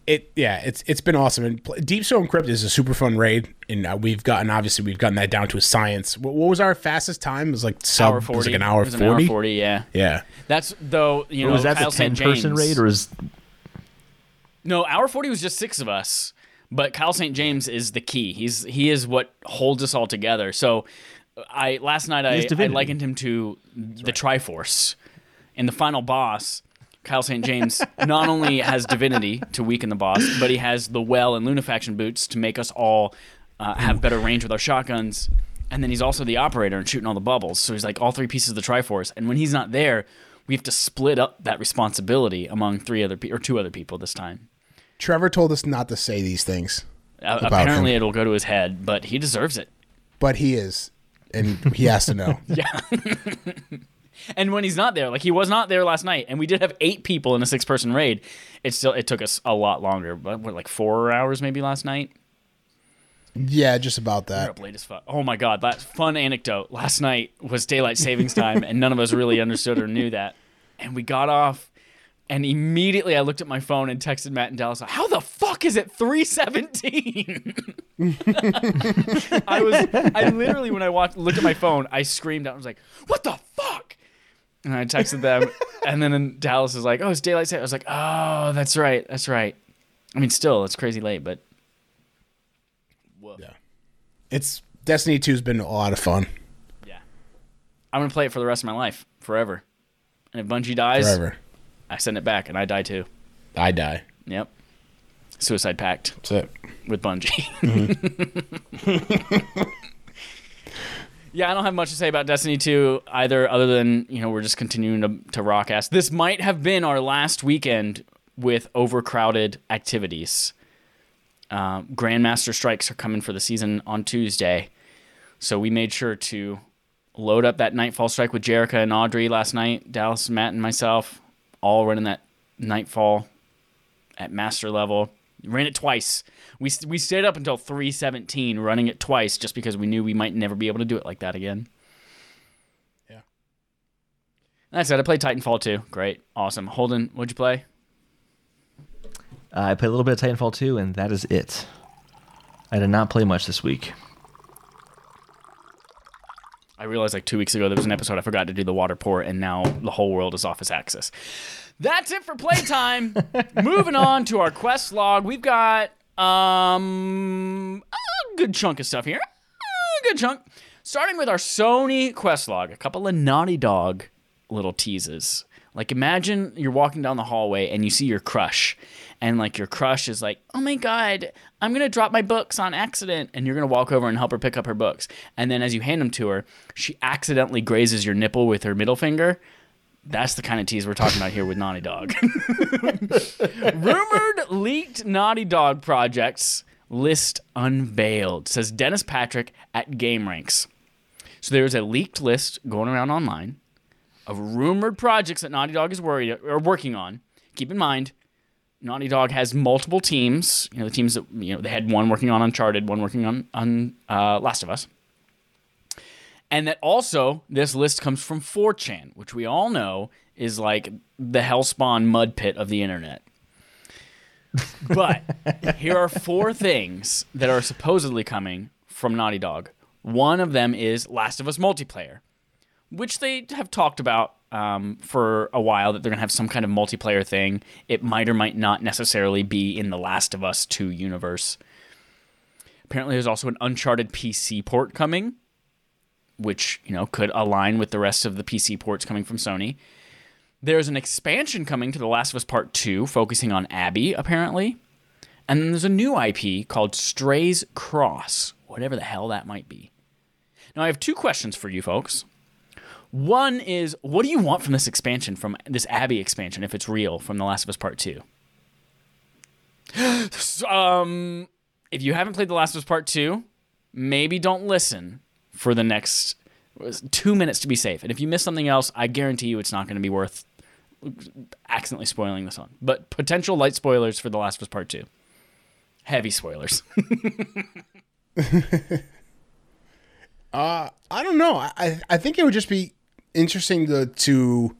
It yeah, it's it's been awesome. And pl- Deep Stone Crypt is a super fun raid, and uh, we've gotten obviously we've gotten that down to a science. What, what was our fastest time? It was like sub, hour it forty. was like an hour It was an hour forty. forty. Yeah. Yeah, That's though you know was that Kyle the ten St. person raid or is No, hour forty was just six of us, but Kyle St. James is the key. He's he is what holds us all together. So, I last night I, I likened him to the Triforce, and the final boss. Kyle St. James not only has divinity to weaken the boss, but he has the well and lunafaction boots to make us all uh, have better range with our shotguns. And then he's also the operator and shooting all the bubbles. So he's like all three pieces of the Triforce. And when he's not there, we have to split up that responsibility among three other pe- or two other people this time. Trevor told us not to say these things, Uh, apparently, him. it'll go to his head, but he deserves it. but he is, and he has to know. Yeah. And when he's not there, like he was not there last night, and we did have eight people in a six person raid, it still it took us a lot longer. But what, like four hours maybe last night? Yeah, just about We that. up late as fuck. Oh my god, that fun anecdote. Last night was daylight savings time, and none of us really understood or knew that. And we got off, and immediately I looked at my phone and texted Matt and Dallas. How the fuck is it three seventeen? I was, I literally when I walked, looked at my phone, I screamed out. I was like, "What the fuck!" And I texted them, and then Dallas was like, "Oh, it's daylight savings." I was like, "Oh, that's right, that's right." I mean, still, it's crazy late, but Yeah. It's Destiny 2's been a lot of fun. Yeah. I'm gonna play it for the rest of my life, forever. And if Bungie dies, Forever. I send it back and I die too. I die. Yep. Suicide pact That's it. with Bungie. yeah, I don't have much to say about Destiny 2 either, other than, you know, we're just continuing to, to rock ass. This might have been our last weekend with overcrowded activities. Uh, Grandmaster strikes are coming for the season on Tuesday. So we made sure to load up that Nightfall strike with Jerica and Audrey last night. Dallas, Matt, and myself all running that Nightfall at master level. Ran it twice. We we stayed up until 3:17 running it twice just because we knew we might never be able to do it like that again. Yeah. That's it. I played Titanfall 2. Great. Awesome. Holden, what'd you play? Uh, I played a little bit of Titanfall 2, and that is it. I did not play much this week. I realized like two weeks ago there was an episode I forgot to do the water pour, and now the whole world is office axis. That's it for playtime. Moving on to our quest log, we've got um a good chunk of stuff here. A good chunk. Starting with our Sony quest log, a couple of Naughty Dog little teases. Like imagine you're walking down the hallway and you see your crush, and like your crush is like, "Oh my god, I'm gonna drop my books on accident," and you're gonna walk over and help her pick up her books. And then as you hand them to her, she accidentally grazes your nipple with her middle finger. That's the kind of tease we're talking about here with Naughty Dog. Rumored leaked Naughty Dog projects list unveiled, says Dennis Patrick at GameRant. So there's a leaked list going around online of rumored projects that Naughty Dog is worried or working on. Keep in mind, Naughty Dog has multiple teams. You know, the teams that you know they had one working on Uncharted, one working on on uh, Last of Us, and that also this list comes from 4chan, which we all know is like the hellspawn mud pit of the internet. But here are four things that are supposedly coming from Naughty Dog. One of them is Last of Us multiplayer, which they have talked about um, for a while that they're going to have some kind of multiplayer thing. It might or might not necessarily be in the Last of Us 2 universe. Apparently, there's also an Uncharted PC port coming, which you know could align with the rest of the PC ports coming from Sony. There's an expansion coming to The Last of Us Part 2 focusing on Abby, apparently. And then there's a new IP called Strays Cross, whatever the hell that might be. Now, I have two questions for you folks. One is, what do you want from this expansion, from this Abby expansion, if it's real, from The Last of Us Part 2? Um, if you haven't played The Last of Us Part 2, maybe don't listen for the next two minutes to be safe. And if you miss something else, I guarantee you it's not going to be worth accidentally spoiling this one. But potential light spoilers for The Last of Us Part 2. Heavy spoilers. Uh, I don't know. I I think it would just be interesting to to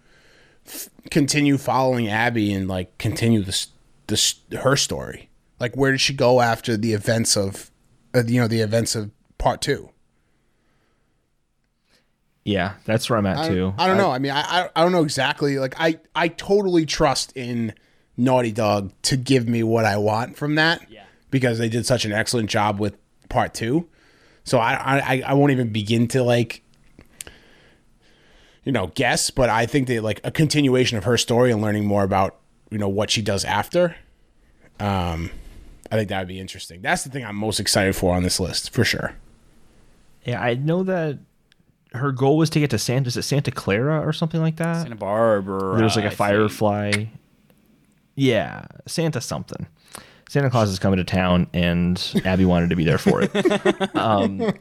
f- continue following Abby and like continue this this her story. Like, where did she go after the events of, uh, you know, the events of part two? Yeah, that's where I'm at I, too. I don't know. I mean, I, I I don't know exactly. Like, I I totally trust in Naughty Dog to give me what I want from that. Yeah. Because they did such an excellent job with part two. So I I I won't even begin to like you know guess, but I think that like a continuation of her story and learning more about you know what she does after. Um, I think that would be interesting. That's the thing I'm most excited for on this list for sure. Yeah, I know that her goal was to get to Santa. Is it Santa Clara or something like that? Santa Barbara. There's like I a think. firefly. Yeah, Santa something. Santa Claus is coming to town, and Abby wanted to be there for it. Um,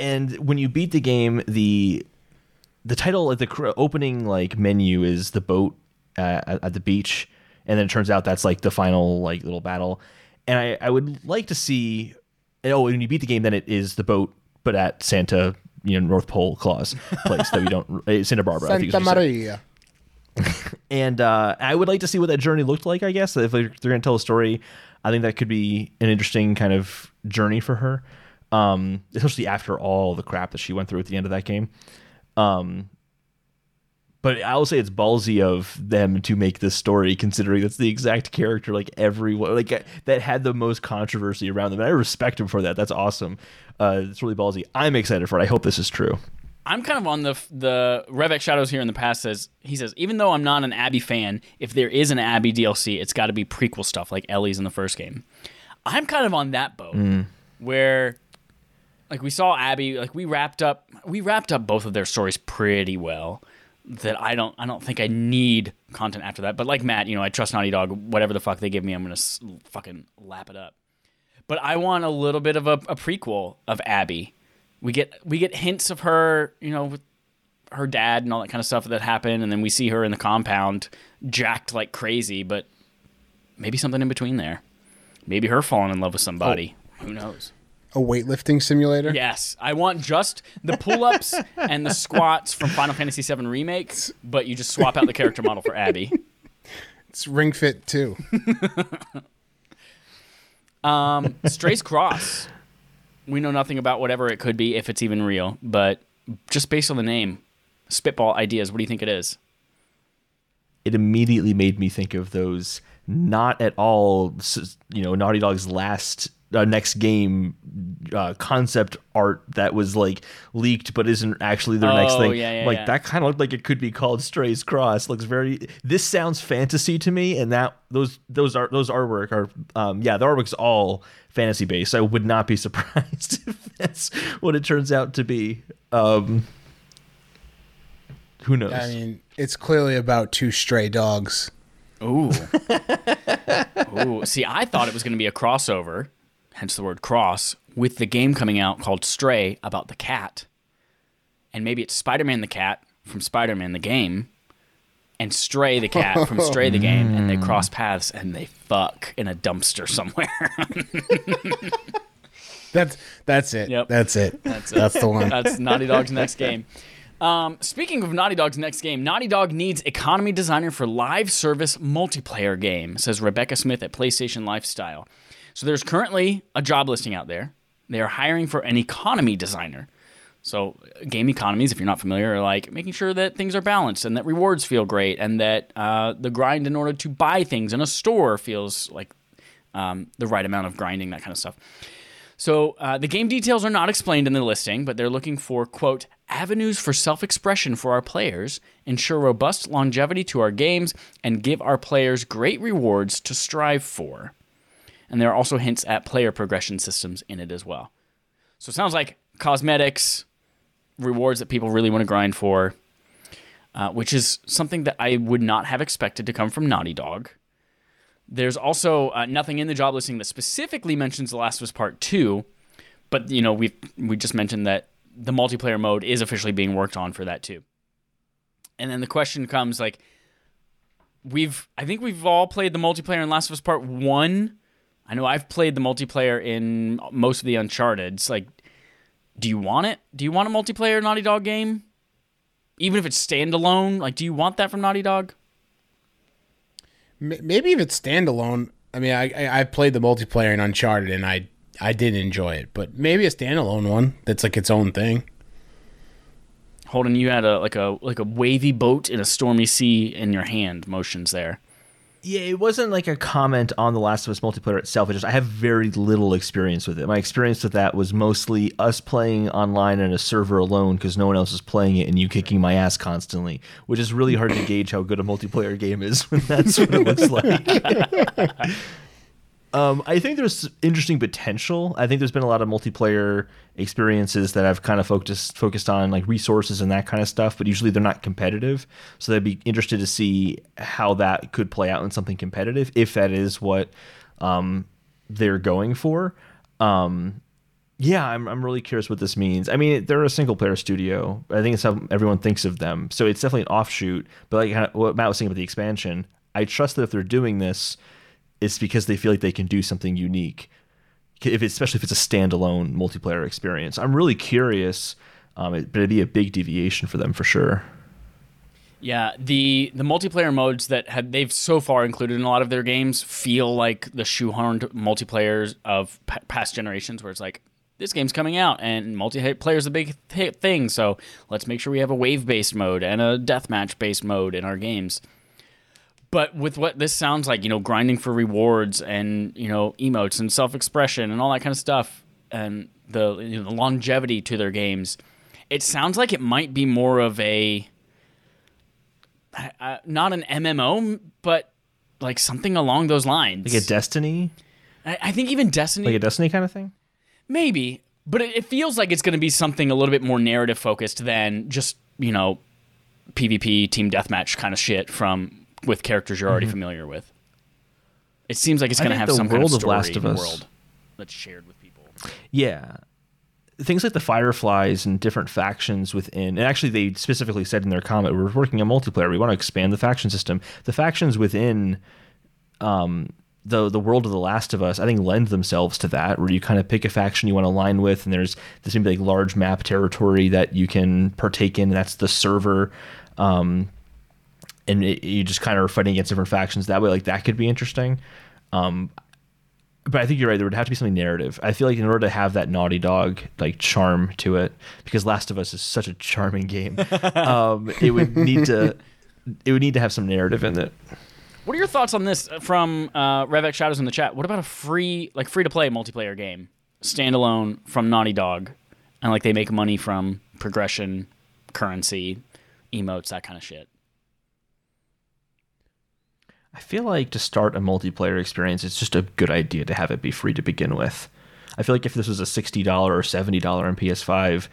and when you beat the game, the the title like the opening like menu is the boat uh, at, at the beach, and then it turns out that's like the final like little battle. And I, I would like to see. Oh, when you beat the game, then it is the boat, but at Santa, you know, North Pole Claus place that we don't uh, Santa Barbara. I think Santa what you said. Maria. And uh, I would like to see what that journey looked like. I guess if they're going to tell a story, I think that could be an interesting kind of journey for her, um, especially after all the crap that she went through at the end of that game. Um, but I will say it's ballsy of them to make this story, considering that's the exact character like everyone like that had the most controversy around them. And I respect him for that. That's awesome. Uh, it's really ballsy. I'm excited for it. I hope this is true. I'm kind of on the the Revek Shadows here in the past says he says even though I'm not an Abby fan, if there is an Abby DLC, it's got to be prequel stuff like Ellie's in the first game. I'm kind of on that boat where like we saw Abby like we wrapped up we wrapped up both of their stories pretty well that I don't I don't think I need content after that. But like Matt, you know, I trust Naughty Dog. Whatever the fuck they give me, I'm gonna s- fucking lap it up. But I want a little bit of a, a prequel of Abby. We get we get hints of her, you know, with her dad and all that kind of stuff that happened, and then we see her in the compound, jacked like crazy. But maybe something in between there. Maybe her falling in love with somebody. Who knows? A weightlifting simulator. Yes, I want just the pull-ups and the squats from Final Fantasy VII Remake, but you just swap out the character model for Abby. It's Ring Fit too. Um, Strays Cross. We know nothing about whatever it could be, if it's even real, but just based on the name, spitball ideas. What do you think it is? it immediately made me think of those not at all you know naughty dog's last uh, next game uh, concept art that was like leaked but isn't actually their next Oh, thing yeah, yeah, like yeah. that kind of looked like it could be called strays cross looks very this sounds fantasy to me and that those those are those artwork are um yeah the artwork's all fantasy based i would not be surprised if that's what it turns out to be um who knows I mean, it's clearly about two stray dogs. Ooh. Ooh. See, I thought it was going to be a crossover, hence the word cross, with the game coming out called Stray about the cat. And maybe it's Spider Man the cat from Spider Man the game, and Stray the cat from Stray the game, and they cross paths and they fuck in a dumpster somewhere. That's that's it. Yep. That's it. That's it. That's the one. That's Naughty Dog's next game. Um, speaking of Naughty Dog's next game, Naughty Dog needs economy designer for live service multiplayer game, says Rebecca Smith at PlayStation Lifestyle. So there's currently a job listing out there. They are hiring for an economy designer. So game economies, if you're not familiar, are like making sure that things are balanced and that rewards feel great and that uh, the grind in order to buy things in a store feels like um, the right amount of grinding, that kind of stuff. So uh, the game details are not explained in the listing, but they're looking for quote avenues for self-expression for our players, ensure robust longevity to our games, and give our players great rewards to strive for. And there are also hints at player progression systems in it as well. So it sounds like cosmetics, rewards that people really want to grind for, uh, which is something that I would not have expected to come from Naughty Dog. There's also uh, nothing in the job listing that specifically mentions The Last of Us Part Two, but you know we we just mentioned that the multiplayer mode is officially being worked on for that too. And then the question comes like, we've I think we've all played the multiplayer in Last of Us Part One. I know I've played the multiplayer in most of the Uncharted's. Like, do you want it? Do you want a multiplayer Naughty Dog game? Even if it's standalone, like, do you want that from Naughty Dog? Maybe if it's standalone. I mean, I, I I played the multiplayer in Uncharted and I I did enjoy it, but maybe a standalone one that's like its own thing. Holden, you had a like a like a wavy boat in a stormy sea in your hand motions there. Yeah, it wasn't like a comment on the Last of Us multiplayer itself. It just I have very little experience with it. My experience with that was mostly us playing online in a server alone because no one else is playing it, and you kicking my ass constantly, which is really hard to gauge how good a multiplayer game is when that's what it looks like. Um, I think there's interesting potential. I think there's been a lot of multiplayer experiences that I've kind of focused focused on like resources and that kind of stuff, but usually they're not competitive. So I'd be interested to see how that could play out in something competitive, if that is what um, they're going for. Um, yeah, I'm I'm really curious what this means. I mean, they're a single player studio. I think it's how everyone thinks of them. So it's definitely an offshoot. But like what Matt was saying about the expansion, I trust that if they're doing this, it's because they feel like they can do something unique. If especially if it's a standalone multiplayer experience, I'm really curious. Um, it, but it'd be a big deviation for them for sure. Yeah, the the multiplayer modes that have they've so far included in a lot of their games feel like the shoehorned multiplayers of p- past generations, where it's like this game's coming out and multiplayer is a big th- thing, so let's make sure we have a wave based mode and a deathmatch based mode in our games. But with what this sounds like, you know, grinding for rewards and you know emotes and self expression and all that kind of stuff, and the, you know, the longevity to their games, it sounds like it might be more of a uh, not an MMO, but like something along those lines. Like a Destiny, I, I think even Destiny, like a Destiny kind of thing. maybe, but it, it feels like it's going to be something a little bit more narrative focused than just you know PvP team deathmatch kind of shit from with characters you're already familiar with. It seems like it's going to have some kind of world of Last of Us- world that's shared with people. Yeah. Things like the Fireflies and different factions within, and actually, they specifically said in their comment, we're working on multiplayer. We want to expand the faction system. The factions within um, the the world of The Last of Us, I think, lend themselves to that, where you kind of pick a faction you want to align with, and there's this maybe like large map territory that you can partake in. And that's the server. Um, and it, you just kind of are fighting against different factions that way. Like that could be interesting. Um, but I think you're right. There would have to be something narrative. I feel like in order to have that Naughty Dog like charm to it, because Last of Us is such a charming game, um, it would need to it would need to have some narrative in it. What are your thoughts on this from uh, Revx Shadows in the chat? What about a free, like free to play multiplayer game, standalone from Naughty Dog, and like they make money from progression, currency, emotes, that kind of shit. I feel like to start a multiplayer experience, it's just a good idea to have it be free to begin with. I feel like if this was a sixty dollar or seventy dollar on PS5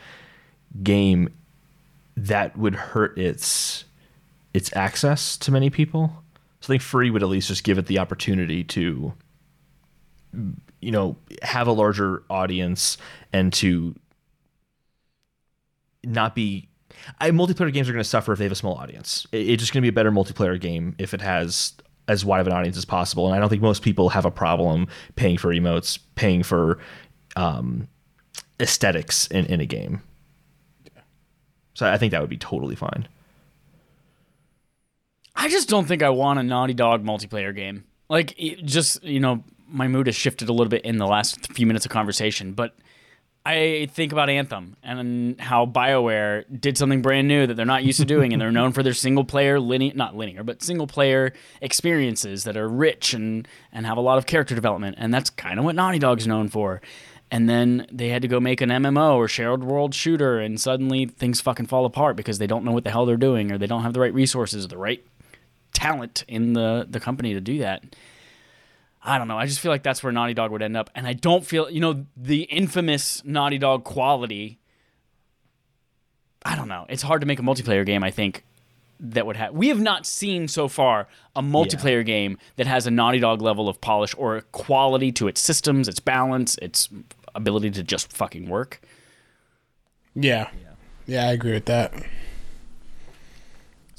game, that would hurt its its access to many people. So I think free would at least just give it the opportunity to, you know, have a larger audience and to not be. I, multiplayer games are going to suffer if they have a small audience. It- it's just going to be a better multiplayer game if it has as wide of an audience as possible. And I don't think most people have a problem paying for emotes, paying for um, aesthetics in, in a game. So I think that would be totally fine. I just don't think I want a Naughty Dog multiplayer game. Like, just you know, my mood has shifted a little bit in the last few minutes of conversation, but I think about Anthem and how BioWare did something brand new that they're not used to doing, and they're known for their single player linear, not linear, but single player experiences that are rich and and have a lot of character development, and that's kind of what Naughty Dog's known for. And then they had to go make an MMO or shared world shooter, and suddenly things fucking fall apart because they don't know what the hell they're doing, or they don't have the right resources, or the right talent in the the company to do that. I don't know. I just feel like that's where Naughty Dog would end up, and I don't feel you know the infamous Naughty Dog quality. I don't know. It's hard to make a multiplayer game. I think that would have. We have not seen so far a multiplayer game that has a Naughty Dog level of polish or quality to its systems, its balance, its ability to just fucking work. Yeah. Yeah, I agree with that.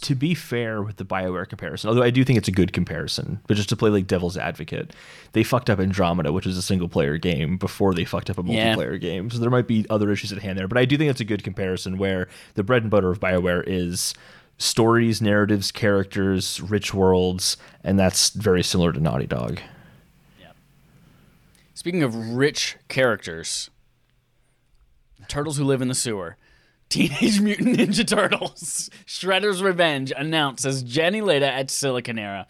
To be fair with the Bioware comparison, although I do think it's a good comparison, but just to play like devil's advocate, they fucked up Andromeda, which is a single player game, before they fucked up a Yeah. multiplayer game. So there might be other issues at hand there. But I do think it's a good comparison where the bread and butter of Bioware is stories, narratives, characters, rich worlds, and that's very similar to Naughty Dog. Yeah. Speaking of rich characters, turtles who live in the sewer. Teenage Mutant Ninja Turtles Shredder's Revenge announced as Jenni Lada at Siliconera.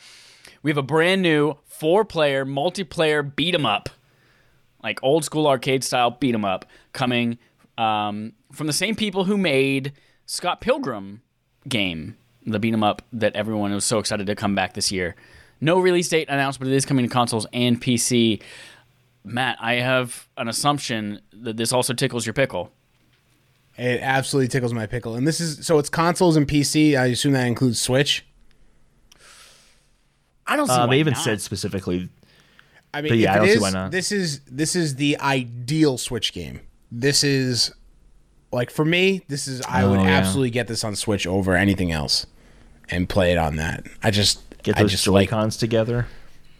We have a brand new four player multiplayer beat 'em up, like old school arcade style beat 'em up, coming um, from the same people who made Scott Pilgrim game, the beat 'em up that everyone was so excited to come back this year. No release date announced, but it is coming to consoles and PC. Matt, I have an assumption that this also tickles your pickle. It absolutely tickles my pickle. And this is so it's consoles and PC. I assume that includes Switch. I don't see um, why they even not. said specifically I mean, But yeah, if I don't it see why not. This is this is the ideal Switch game. this is like for me, this is I would Oh, yeah. absolutely get this on Switch over anything else and play it on that. I just Get I those just Joy like Cons together.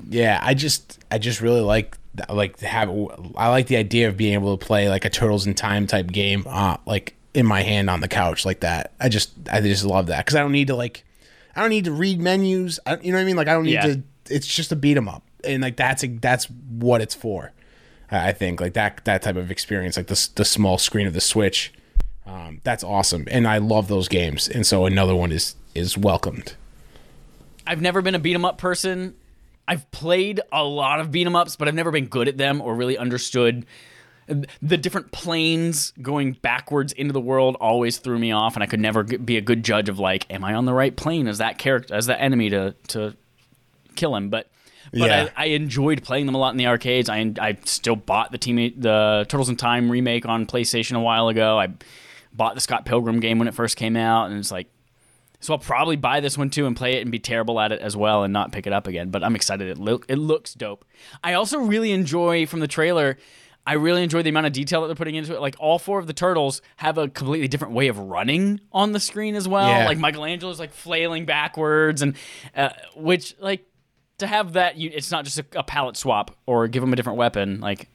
Yeah, I just I just really like like have I like the idea of being able to play like a Turtles in Time type game uh like in my hand on the couch like that. I just I just love that cuz I don't need to like I don't need to read menus. I, you know what I mean? Like I don't need Yeah. to it's just a beat 'em up. And like that's that's what it's for. I I think like that that type of experience like the the small screen of the Switch um, that's awesome. And I love those games. And so another one is is welcomed. I've never been a beat 'em up person. I've played a lot of beat 'em ups, but I've never been good at them or really understood the different planes going backwards into the world always threw me off and I could never be a good judge of like am I on the right plane as that character as that enemy to to kill him but but Yeah. I, I enjoyed playing them a lot in the arcades. I I still bought the team the Turtles in Time remake on PlayStation a while ago. I bought the Scott Pilgrim game when it first came out, and it's like so I'll probably buy this one too and play it and be terrible at it as well and not pick it up again. But I'm excited. It look it looks dope. I also really enjoy from the trailer. I really enjoy the amount of detail that they're putting into it. Like all four of the turtles have a completely different way of running on the screen as well. Yeah. Like Michelangelo's like flailing backwards, and uh, which like to have that, you, it's not just a, a palette swap or give them a different weapon. Like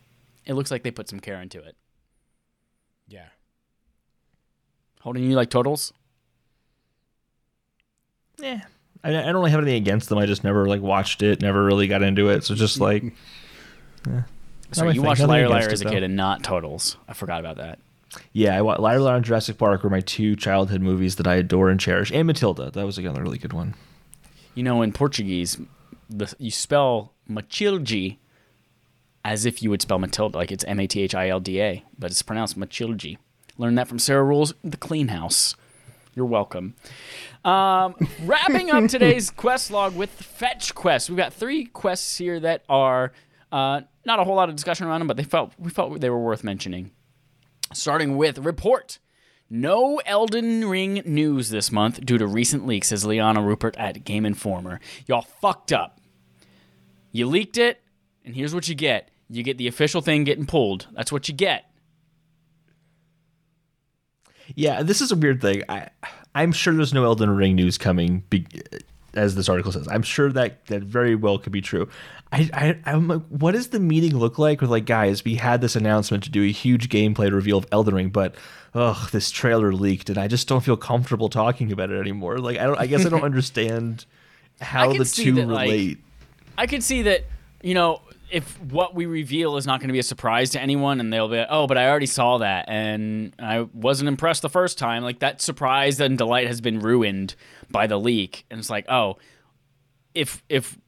it looks like they put some care into it. Yeah. Holding you like turtles. Yeah. I, I don't really have anything against them. I just never like watched it, never really got into it. So just like, eh. So my you thing. watched Nothing Liar Liar as a kid and not Totals. I forgot about that. yeah, I wa- Liar Liar and Jurassic Park were my two childhood movies that I adore and cherish. And Matilda, that was again a really good one. You know, in Portuguese, the, you spell Matilde as if you would spell Matilda, like it's M A T H I L D A, but it's pronounced Matilde. Learned that from Sarah Ruhl's, The Clean House. You're welcome. Um, wrapping up today's quest log with fetch quests. We've got three quests here that are uh, not a whole lot of discussion around them, but they felt we felt they were worth mentioning. Starting with report. No Elden Ring news this month due to recent leaks, says Liana Ruppert at Game Informer. Y'all fucked up. You leaked it, and here's what you get. You get the official thing getting pulled. That's what you get. Yeah, this is a weird thing. I I'm sure there's no Elden Ring news coming, be, as this article says. I'm sure that that very well could be true. I, I I'm like, what does the meeting look like? With like, guys, we had this announcement to do a huge gameplay reveal of Elden Ring, but ugh, this trailer leaked, and I just don't feel comfortable talking about it anymore. Like, I don't. I guess I don't understand how the two that, like, relate. I could see that, you know, if what we reveal is not going to be a surprise to anyone and they'll be like, oh, but I already saw that and I wasn't impressed the first time, like that surprise and delight has been ruined by the leak. And it's like, oh, if if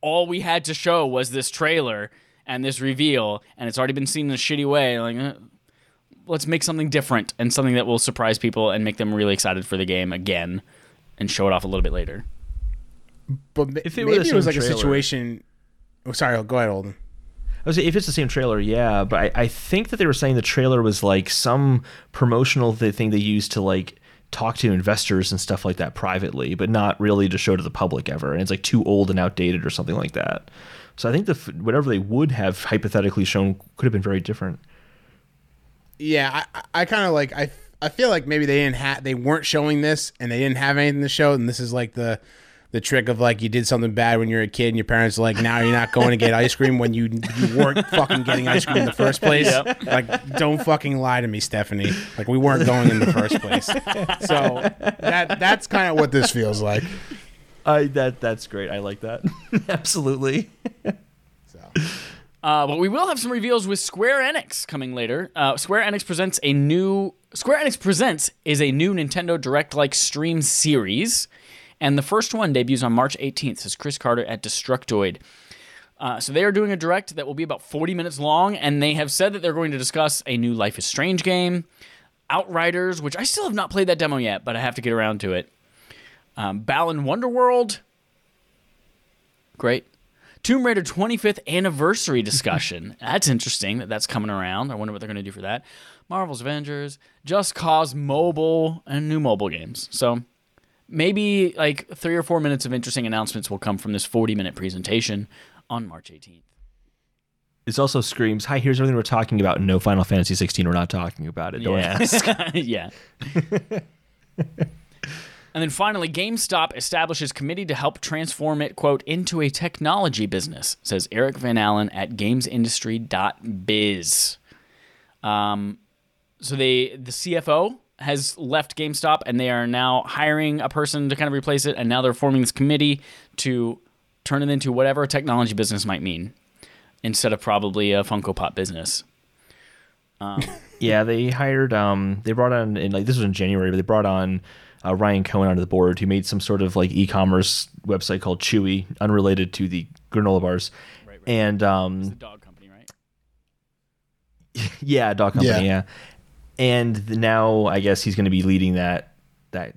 all we had to show was this trailer and this reveal and it's already been seen in a shitty way, like uh, let's make something different and something that will surprise people and make them really excited for the game again and show it off a little bit later. But ma- If it maybe the it was same like a situation. Oh, sorry. Go ahead, Holden. I was if it's the same trailer, yeah, but I, I think that they were saying the trailer was like some promotional thing they used to like talk to investors and stuff like that privately, but not really to show to the public ever. And it's like too old and outdated or something like that. So I think the whatever they would have hypothetically shown could have been very different. Yeah, I, I kind of like I I feel like maybe they didn't have they weren't showing this and they didn't have anything to show, and this is like the the trick of like you did something bad when you were a kid and your parents are like now you're not going to get ice cream when you you weren't fucking getting ice cream in the first place. Like don't fucking lie to me, Stephanie. Like we weren't going in the first place. So that that's kind of what this feels like. I that that's great. I like that. Absolutely. So Uh, but we will have some reveals with Square Enix coming later. Uh, Square Enix presents a new Square Enix presents is a new Nintendo Direct like stream series, and the first one debuts on March 18th. Says Chris Carter at Destructoid. Uh, so they are doing a direct that will be about 40 minutes long, and they have said that they're going to discuss a new Life is Strange game, Outriders, which I still have not played that demo yet, but I have to get around to it. Um, Balan Wonderworld, great. Tomb Raider 25th anniversary discussion. that's interesting that that's coming around. I wonder what they're going to do for that. Marvel's Avengers, Just Cause Mobile, and new mobile games. So maybe like three or four minutes of interesting announcements will come from this 40 minute presentation on March 18th. It also screams, "Hi, here's everything we're talking about. No Final Fantasy 16. We're not talking about it. Don't yeah. ask." yeah. and then finally, GameStop establishes committee to help transform it, quote, into a technology business, says Eric Van Allen at gamesindustry.biz. Um, so they the CFO has left GameStop and they are now hiring a person to kind of replace it, and now they're forming this committee to turn it into whatever a technology business might mean, instead of probably a Funko Pop business. Yeah, they hired. Um, they brought on in like this was in January, but they brought on uh, Ryan Cohen onto the board, who made some sort of like e-commerce website called Chewy, unrelated to the granola bars. Right, right. And um, The dog company, right? yeah, dog company, Yeah. yeah. And now I guess he's going to be leading that that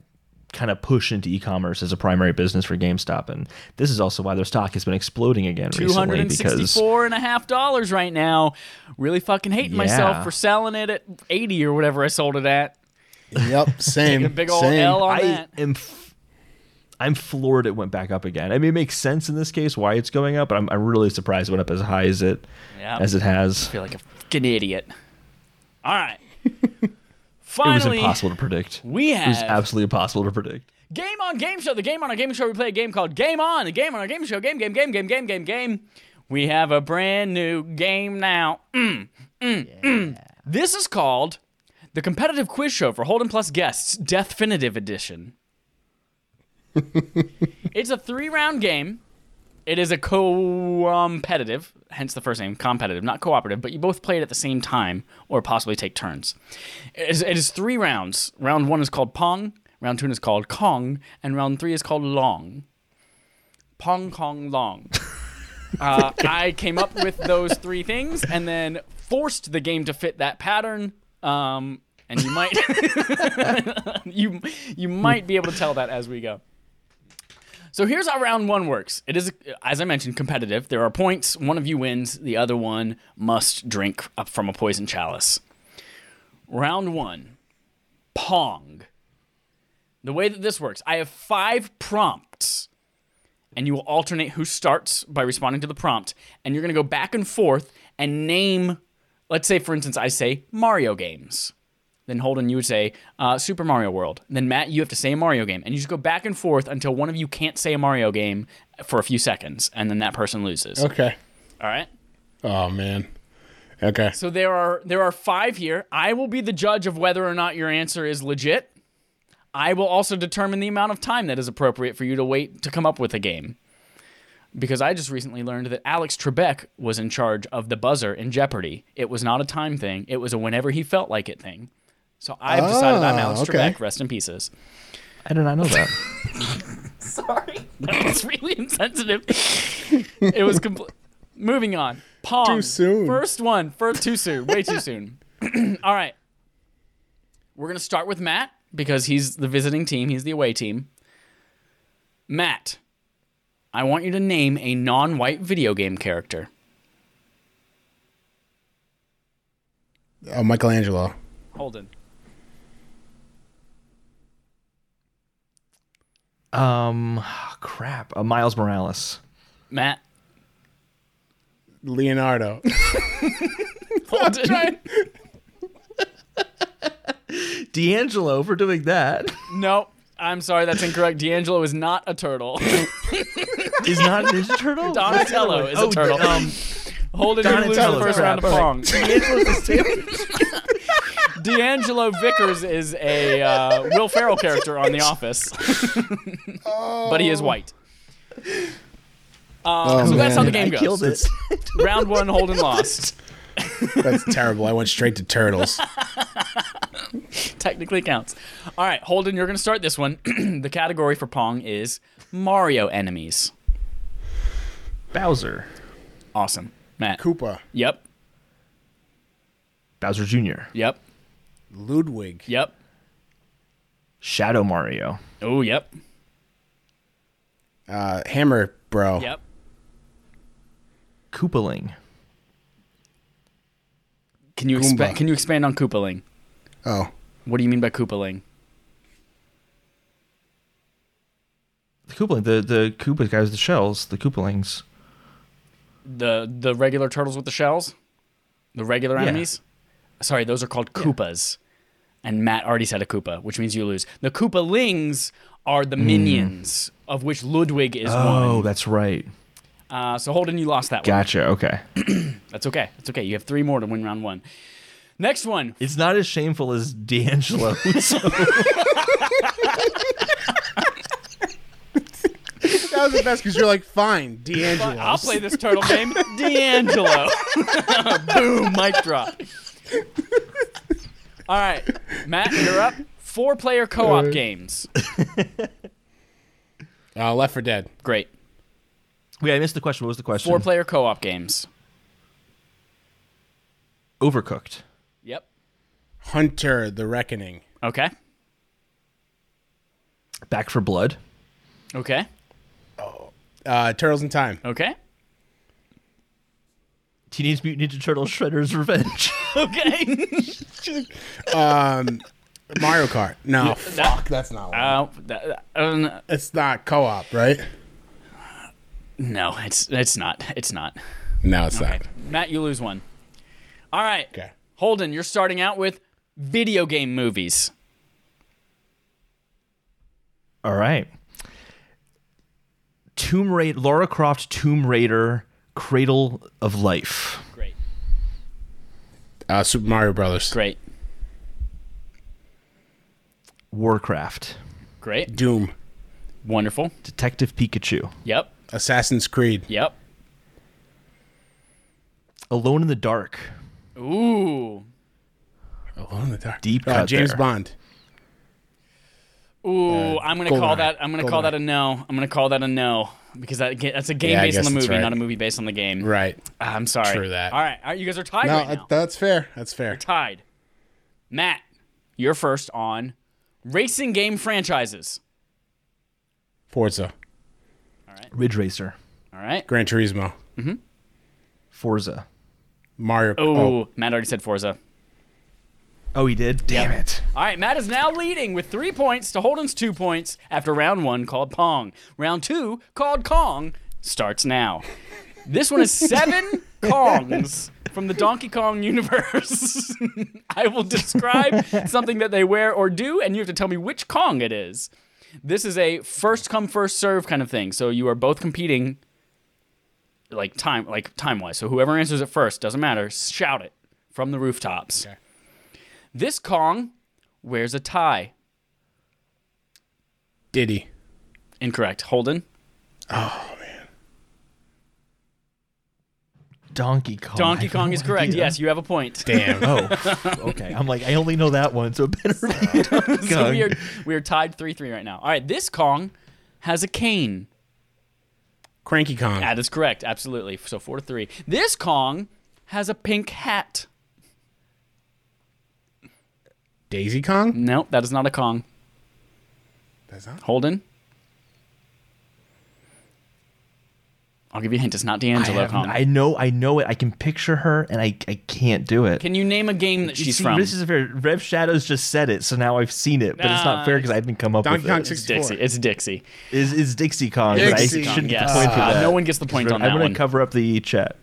kind of push into e-commerce as a primary business for GameStop, and this is also why their stock has been exploding again Two recently hundred because sixty-four and a half dollars right now. Really fucking hating myself for selling it at eighty or whatever I sold it at. Yep, same. a big old same. L on I that. am. F- I'm floored it went back up again. I mean, it makes sense in this case why it's going up, but I'm, I'm really surprised it went up as high as it Yeah. as it has. I feel like a fucking idiot. All right. It was impossible to predict. we have. It was absolutely impossible to predict. Game on Game Show. The game on our game show, we play a game called Game On. The game on our game show, game, game, game, game, game, game, game. We have a brand new game now. Mm, mm, mm. This is called the competitive quiz show for Holden Plus guests, Definitive Edition. it's a three round game. It is a co-competitive, hence the first name, competitive, not cooperative, but you both play it at the same time or possibly take turns. It is, it is three rounds. Round one is called Pong, round two is called Kong, and round three is called Long. Pong, Kong, Long. Uh, I came up with those three things and then forced the game to fit that pattern. Um, and you might you you might be able to tell that as we go. So here's how round one works. It is, as I mentioned, competitive. There are points. One of you wins. The other one must drink from a poison chalice. Round one, Pong. The way that this works, I have five prompts, and you will alternate who starts by responding to the prompt, and you're going to go back and forth and name. Let's say, for instance, I say Mario games. Then Holden, you would say uh, Super Mario World. Then Matt, you have to say a Mario game, and you just go back and forth until one of you can't say a Mario game for a few seconds, and then that person loses. Okay. All right. Oh man. Okay. So there are there are five here. I will be the judge of whether or not your answer is legit. I will also determine the amount of time that is appropriate for you to wait to come up with a game. Because I just recently learned that Alex Trebek was in charge of the buzzer in Jeopardy. It was not a time thing; it was a whenever he felt like it thing. So I've decided I'm Ah, Alex okay. Trebek. Rest in pieces. I did not know that. Sorry, that was really insensitive. it was compl- moving on. Pong. Too soon. First one. First too soon. Way too soon. All right. We're gonna start with Matt because he's the visiting team. He's the away team. Matt, I want you to name a non-white video game character. Oh, Michelangelo. Holden. Um, crap. Uh, Miles Morales. Matt. Leonardo. Holden. D'Angelo for doing that. no, I'm sorry, that's incorrect. D'Angelo is not a turtle. Is not a Ninja Turtle. Donatello is a Oh, turtle. Um, Holden, you lose the Donatello, first crap, round of Pong. D'Angelo's the sandwich. D'Angelo Vickers is a uh, Will Ferrell character on The Office, but he is white. Oh, so that's how the man. game I killed goes. it. Round one, Holden lost. That's terrible. I went straight to turtles. Technically counts. All right, Holden, you're going to start this one. the category for Pong is Mario enemies. Bowser. Awesome, Matt. Koopa. Yep. Bowser Jr. Yep. Ludwig. Yep. Shadow Mario. Oh, yep. Uh, Hammer Bro. Yep. Koopaling. Can you Goomba. expand? Can you expand on Koopaling? Oh. What do you mean by Koopaling? The Koopaling. The the Koopa guys with the shells. The Koopalings. the the regular turtles with the shells, the regular enemies. Sorry, those are called Koopas. And Matt already said a Koopa, which means you lose. The Koopalings are the minions, of which Ludwig is. Oh, one. that's right. Uh, so Holden, you lost that one. Gotcha. Okay. That's okay. That's okay. You have three more to win round one. Next one. It's not as shameful as D'Angelo. so- That was the best because you're like, fine, D'Angelo. I'll play this turtle game, D'Angelo. Boom, mic drop. All right, Matt, you're up. Four-player co-op games. Uh, Left 4 Dead. Great. Wait, I missed the question. What was the question? Four-player co-op games. Overcooked. Yep. Hunter: The Reckoning. Okay. Back 4 Blood. Okay. Uh, Turtles in Time. Okay. Teenage Mutant Ninja Turtles Shredder's Revenge. Okay. um, Mario Kart. No, that- fuck, that's not. One. uh, that- um, it's not co-op, right? no, it's it's not. It's not. No, it's Okay. not. Matt, you lose one. All right. Okay. Holden, you're starting out with video game movies. All right. Tomb Raider, Lara Croft Tomb Raider, Cradle of Life. Great. Uh, Super Mario Brothers. Great. Warcraft, Great. Doom. Wonderful. Detective Pikachu, Yep. Assassin's Creed. Yep. Alone in the Dark, Ooh. Alone in the Dark. Deep Uh, cut James there. Bond. Ooh, I'm gonna call Goldeneye. that. I'm gonna call Goldeneye. that a no. I'm gonna call that a no because that that's a game Yeah, based on the movie, right. not a movie based on the game. Right. I'm sorry. True that. All right, all right, you guys are tied No, right now. that's fair. That's fair. tied. Matt, you're first on racing game franchises. Forza. All right. Ridge Racer, All right. Gran Turismo. Hmm. Forza. Mario. Oh, Matt already said Forza. Oh, he did? Damn it. All right, Matt is now leading with three points to Holden's two points after round one called Pong. Round two, called Kong, starts now. This one is seven Kongs from the Donkey Kong universe. I will describe something that they wear or do, and you have to tell me which Kong it is. This is a first come first serve kind of thing. So you are both competing, like time, like time wise. So whoever answers it first doesn't matter. Shout it from the rooftops. Okay. This Kong wears a tie. Diddy. Incorrect. Holden. Oh, man. Donkey Kong. Donkey Kong no is correct. idea. Yes, you have a point. Damn. Oh, okay. I'm like, I only know that one, so it better be Donkey so Kong. we are we are tied three three right now. All right, this Kong has a cane. Cranky Kong. That is correct. Absolutely. So four to three. This Kong has a pink hat. Daisy Kong. No, that is not a Kong. That's not. Holden. I'll give you a hint. It's not I, D'Angelo have- Kong. I know, I know it. I can picture her, and I, I can't do it. Can you name a game that she's See, from? This is fair. Rev Shadows just said it, so now I've seen it, but it's not fair because I didn't come up Donkey with Kong it. six- it's Dixie. It's Dixie. Is is Dixie Kong? Dixie but I Kong, shouldn't get yes. the point for Uh, that. no one gets the point on that I'm gonna one. cover up the chat.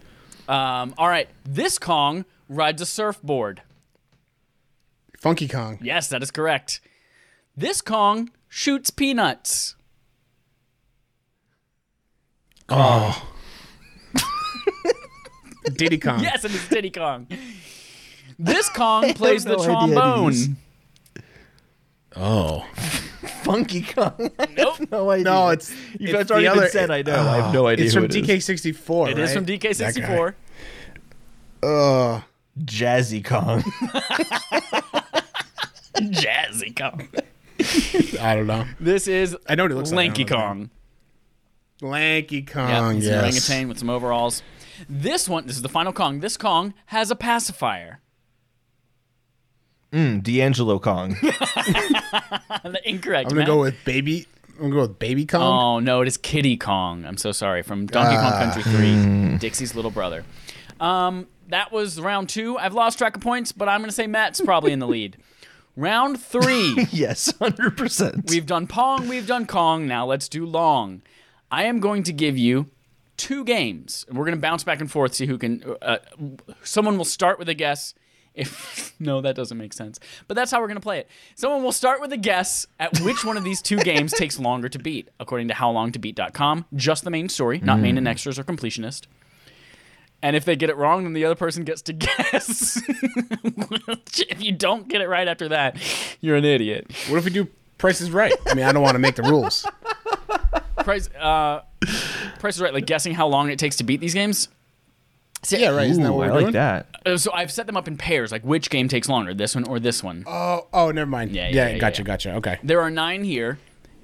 Um, all right. This Kong rides a surfboard. Funky Kong. Yes, that is correct. This Kong shoots peanuts. Oh. Diddy Kong. Yes, it is Diddy Kong. This Kong plays the no idea trombone. Oh. Funky Kong. Nope. no idea. No, it's you guys already other- been said. I know. I have no idea. It's who from it is. DK64. It is from DK64. Uh, Jazzy Kong. Jazzy Kong. I don't know. This is I know what he looks like. Lanky I don't Kong. Lanky Yep, Kong. he's an yes. orangutan with some overalls. This one, this is the final Kong. This Kong has a pacifier. Mm, D'Angelo Kong. Incorrect. I'm gonna Matt. go with baby. I'm gonna go with Baby Kong. Oh no, it is Kiddy Kong. I'm so sorry. From Donkey Kong Ah. Country 3, Dixie's little brother. Um, that was round two. I've lost track of points, but I'm gonna say Matt's probably in the lead. Round three. yes, hundred percent. We've done Pong, we've done Kong. Now let's do Long. I am going to give you two games, and we're going to bounce back and forth, see who can. Uh, someone will start with a guess. If no, that doesn't make sense. But that's how we're going to play it. Someone will start with a guess at which one of these two games takes longer to beat, according to howlongtobeat.com. Just the main story, not main and extras or completionist. And if they get it wrong, then the other person gets to guess. if you don't get it right after that, you're an idiot. What if we do Price is Right? I mean, I don't want to make the rules. Price, uh, Price is right. Like guessing how long it takes to beat these games. See, Yeah, right. Isn't that Ooh, what I we're like doing? that. uh, So I've set them up in pairs. Like which game takes longer, this one or this one? Oh, oh, never mind. Yeah, Yeah, yeah, yeah, gotcha, yeah. gotcha. Okay. There are nine here.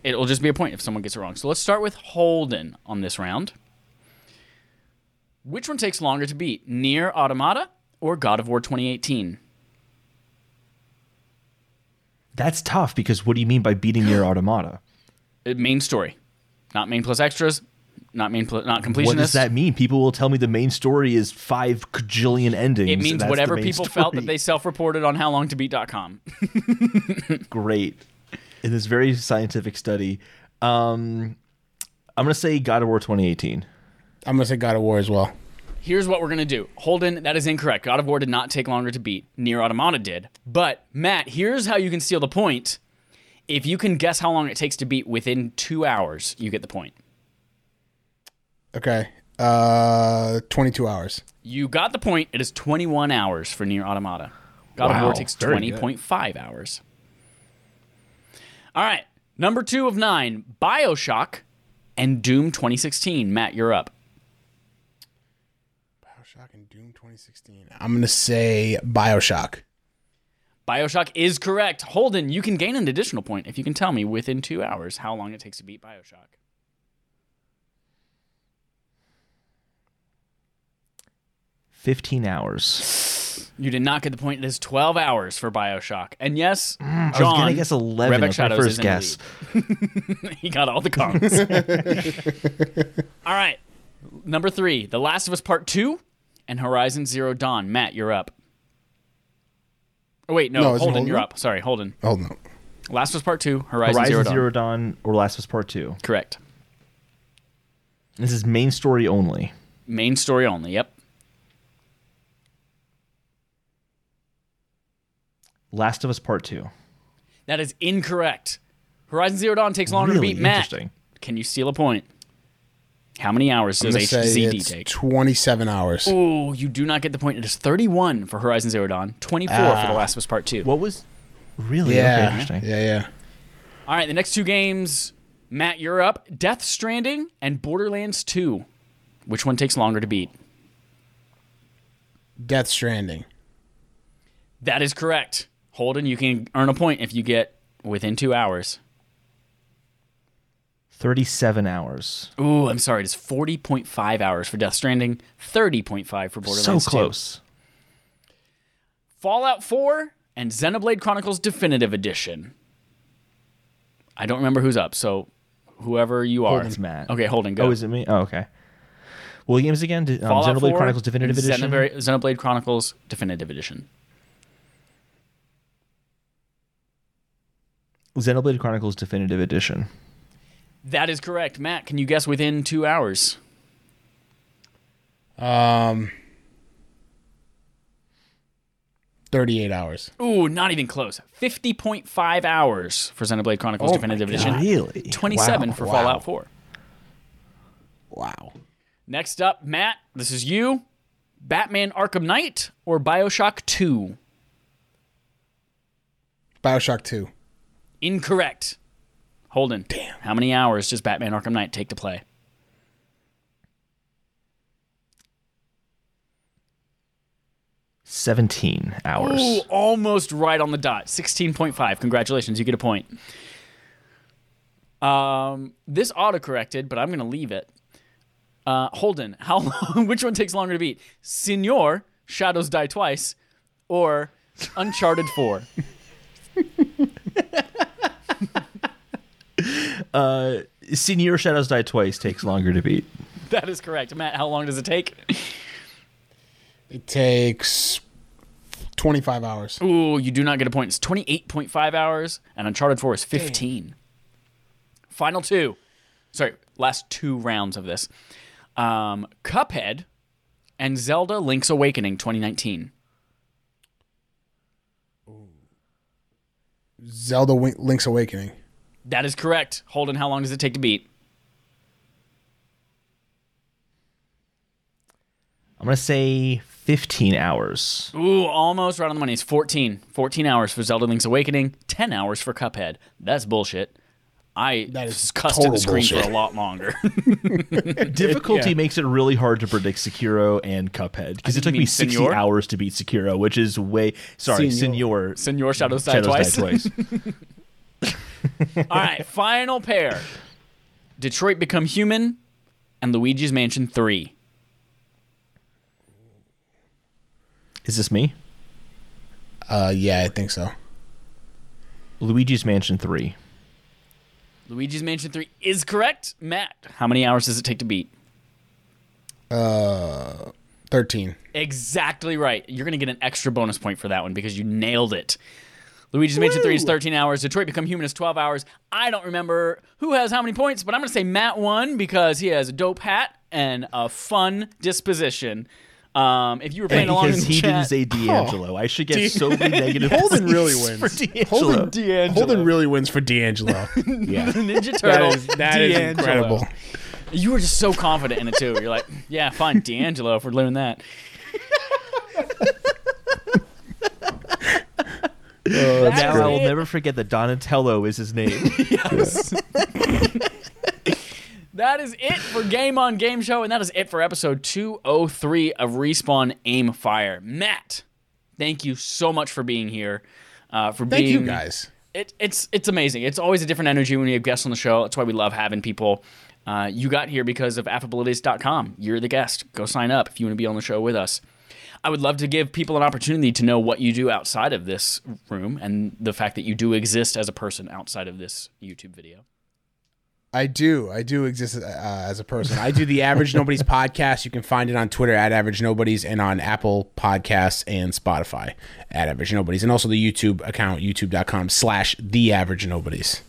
It'll just be a point if someone gets it wrong. So let's start with Holden on this round. Which one takes longer to beat, NieR Automata or God of War 2018? That's tough because what do you mean by beating your automata? Uh, main story, not main plus extras, not main pl- not completionist. What does that mean? People will tell me the main story is five cajillion endings. It means whatever people felt that they self-reported on howlongtobeat.com. great in this very scientific study. Um, I'm gonna say God of War 2018. I'm gonna say God of War as well. Here's what we're gonna do. Holden, that is incorrect. God of War did not take longer to beat. NieR Automata did. But Matt, here's how you can steal the point. If you can guess how long it takes to beat within two hours, you get the point. Okay. Uh, 22 hours. You got the point. It is 21 hours for NieR Automata. God of War takes 20.5 hours. All right. Number two of nine Bioshock and Doom 2016. Matt, you're up. Bioshock and Doom 2016. I'm gonna say Bioshock. Bioshock is correct. Holden, you can gain an additional point if you can tell me within two hours how long it takes to beat Bioshock. 15 hours. You did not get the point. It is 12 hours for Bioshock. And yes, John, Mm, I was gonna guess 11. Rebek That's my Shadows first guess. he got all the cards. all right. Number three, The Last of Us Part 2 and Horizon Zero Dawn. Matt, you're up. Oh, wait, no, No, is it Holden, Holden? you're up. Sorry, Holden. Hold on. Last was Part 2, Horizon, Horizon Zero Zero, Dawn. Dawn or Last was Part 2. Correct. This is main story only. Main story only. Yep. Last of Us Part 2. That is incorrect. Horizon Zero Dawn takes longer Really to beat. Matt, interesting. can you steal a point? How many hours I'm does gonna say HZD it's take? 27 hours. Oh, you do not get the point. It is 31 for Horizon Zero Dawn, 24 for Ah. The Last of Us Part 2. What was really okay, Yeah. interesting? yeah, yeah. All right, the next two games, Matt, you're up. Death Stranding and Borderlands 2. Which one takes longer to beat? Death Stranding. That is correct. Holden, you can earn a point if you get within two hours. 37 hours. Ooh, I'm sorry. It is 40.5 hours for Death Stranding, 30.5 for Borderlands so 2. close. Fallout 4 and Xenoblade Chronicles Definitive Edition. I don't remember who's up, so whoever you are. Holden's Matt. Okay, Holden, go. Oh, is it me? Oh, okay. Williams again? Um, Fallout Xenoblade 4 Chronicles Definitive Edition. Xenoblade Chronicles Definitive Edition. Xenoblade Chronicles Definitive Edition. That is correct. Matt, can you guess within two hours? Um, 38 hours. Ooh, not even close. 50.5 hours for Xenoblade Chronicles Oh Definitive Edition. Really? 27 Wow. for Wow. Fallout 4. Wow. Next up, Matt, this is you. Batman Arkham Knight or Bioshock 2? Bioshock 2. Incorrect. Holden. Damn. How many hours does Batman Arkham Knight take to play? Seventeen hours. Ooh, almost right on the dot. 16.5. Congratulations, you get a point. Um, this auto-corrected, but I'm going to leave it. Uh, Holden, how long, which one takes longer to beat? Senor, Shadows Die Twice, or Uncharted 4? Uh, Senior Shadows Die Twice takes longer to beat. that is correct. Matt, how long does it take? It takes 25 hours. Ooh, you do not get a point. It's 28.5 hours, and Uncharted 4 is 15. Final two. Sorry, last two rounds of this. Um, Cuphead and Zelda Link's Awakening 2019. Zelda Link's Awakening. That is correct. Holden, how long does it take to beat? I'm gonna say 15 hours. Ooh, almost right on the money. It's 14. 14 hours for Zelda Link's Awakening, 10 hours for Cuphead. That's bullshit. I That is cussed at the total screen for bullshit. a lot longer. Difficulty Yeah. makes it really hard to predict Sekiro and Cuphead because it took me 60 Senor? hours to beat Sekiro, which is way sorry, Senor. Senor. Senor Shadows Die Shadows Twice. Die twice. All right, final pair. Detroit Become Human and Luigi's Mansion 3. Is this me? Uh, yeah, I think so. Luigi's Mansion 3. Luigi's Mansion 3 is correct. Matt, how many hours does it take to beat? Uh Thirteen. Exactly right. You're going to get an extra bonus point for that one because you nailed it. Luigi's Mansion 3 is 13 hours. Detroit Become Human is 12 hours. I don't remember who has how many points, but I'm going to say Matt won because he has a dope hat and a fun disposition. Um, if you were playing along in Because the he chat, didn't say D'Angelo. I should get so many negative Holden points really for wins. D'Angelo. Holden, D'Angelo. Holden really wins for D'Angelo. yeah, Ninja that Turtle, is that is incredible. You were just so confident in it too. You're like, yeah, fine, D'Angelo, if we're doing that. That's now I will never forget that Donatello is his name. yes. That is it for Game on Game Show, and that is it for episode 203 of Respawn Aim Fire. Matt, thank you so much for being here. Uh, for Thank being you guys. It, it's it's amazing. It's always a different energy when we have guests on the show. That's why we love having people. Uh, you got here because of affableidiots.com. You're the guest. Go sign up if you want to be on the show with us. I would love to give people an opportunity to know what you do outside of this room and the fact that you do exist as a person outside of this YouTube video. I do. I do exist uh, as a person. I do the Average Nobody's podcast. You can find it on Twitter at Average Nobody's and on Apple Podcasts and Spotify at Average Nobody's, and also the YouTube account youtube.com slash The Average Nobody's.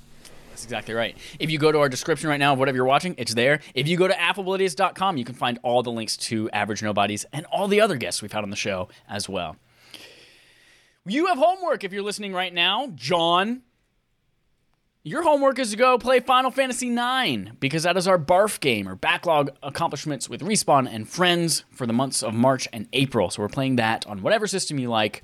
That's exactly right. If you go to our description right now of whatever you're watching, it's there. If you go to affableidiots.com, you can find all the links to Average Nobodies and all the other guests we've had on the show as well. You have homework if you're listening right now. John, your homework is to go play Final Fantasy IX because that is our barf game or backlog accomplishments with Respawn and friends for the months of March and April. So we're playing that on whatever system you like.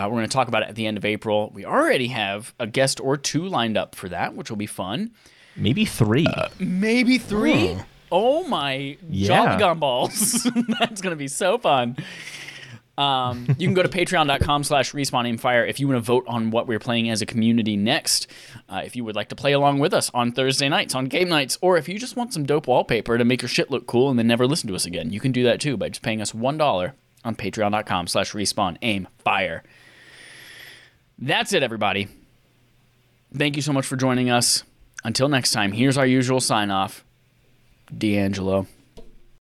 Uh, we're going to talk about it at the end of April. We already have a guest or two lined up for that, which will be fun. Maybe three. Maybe three. Oh my Yeah. jolly gumballs. That's going to be so fun. Um, you can go to patreon.com slash respawn aim fire if you want to vote on what we're playing as a community next. Uh, if you would like to play along with us on Thursday nights, on game nights, or if you just want some dope wallpaper to make your shit look cool and then never listen to us again, you can do that too by just paying us $1 on patreon.com slash respawn aim fire. That's it, everybody. Thank you so much for joining us. Until next time, here's our usual sign off D'Angelo.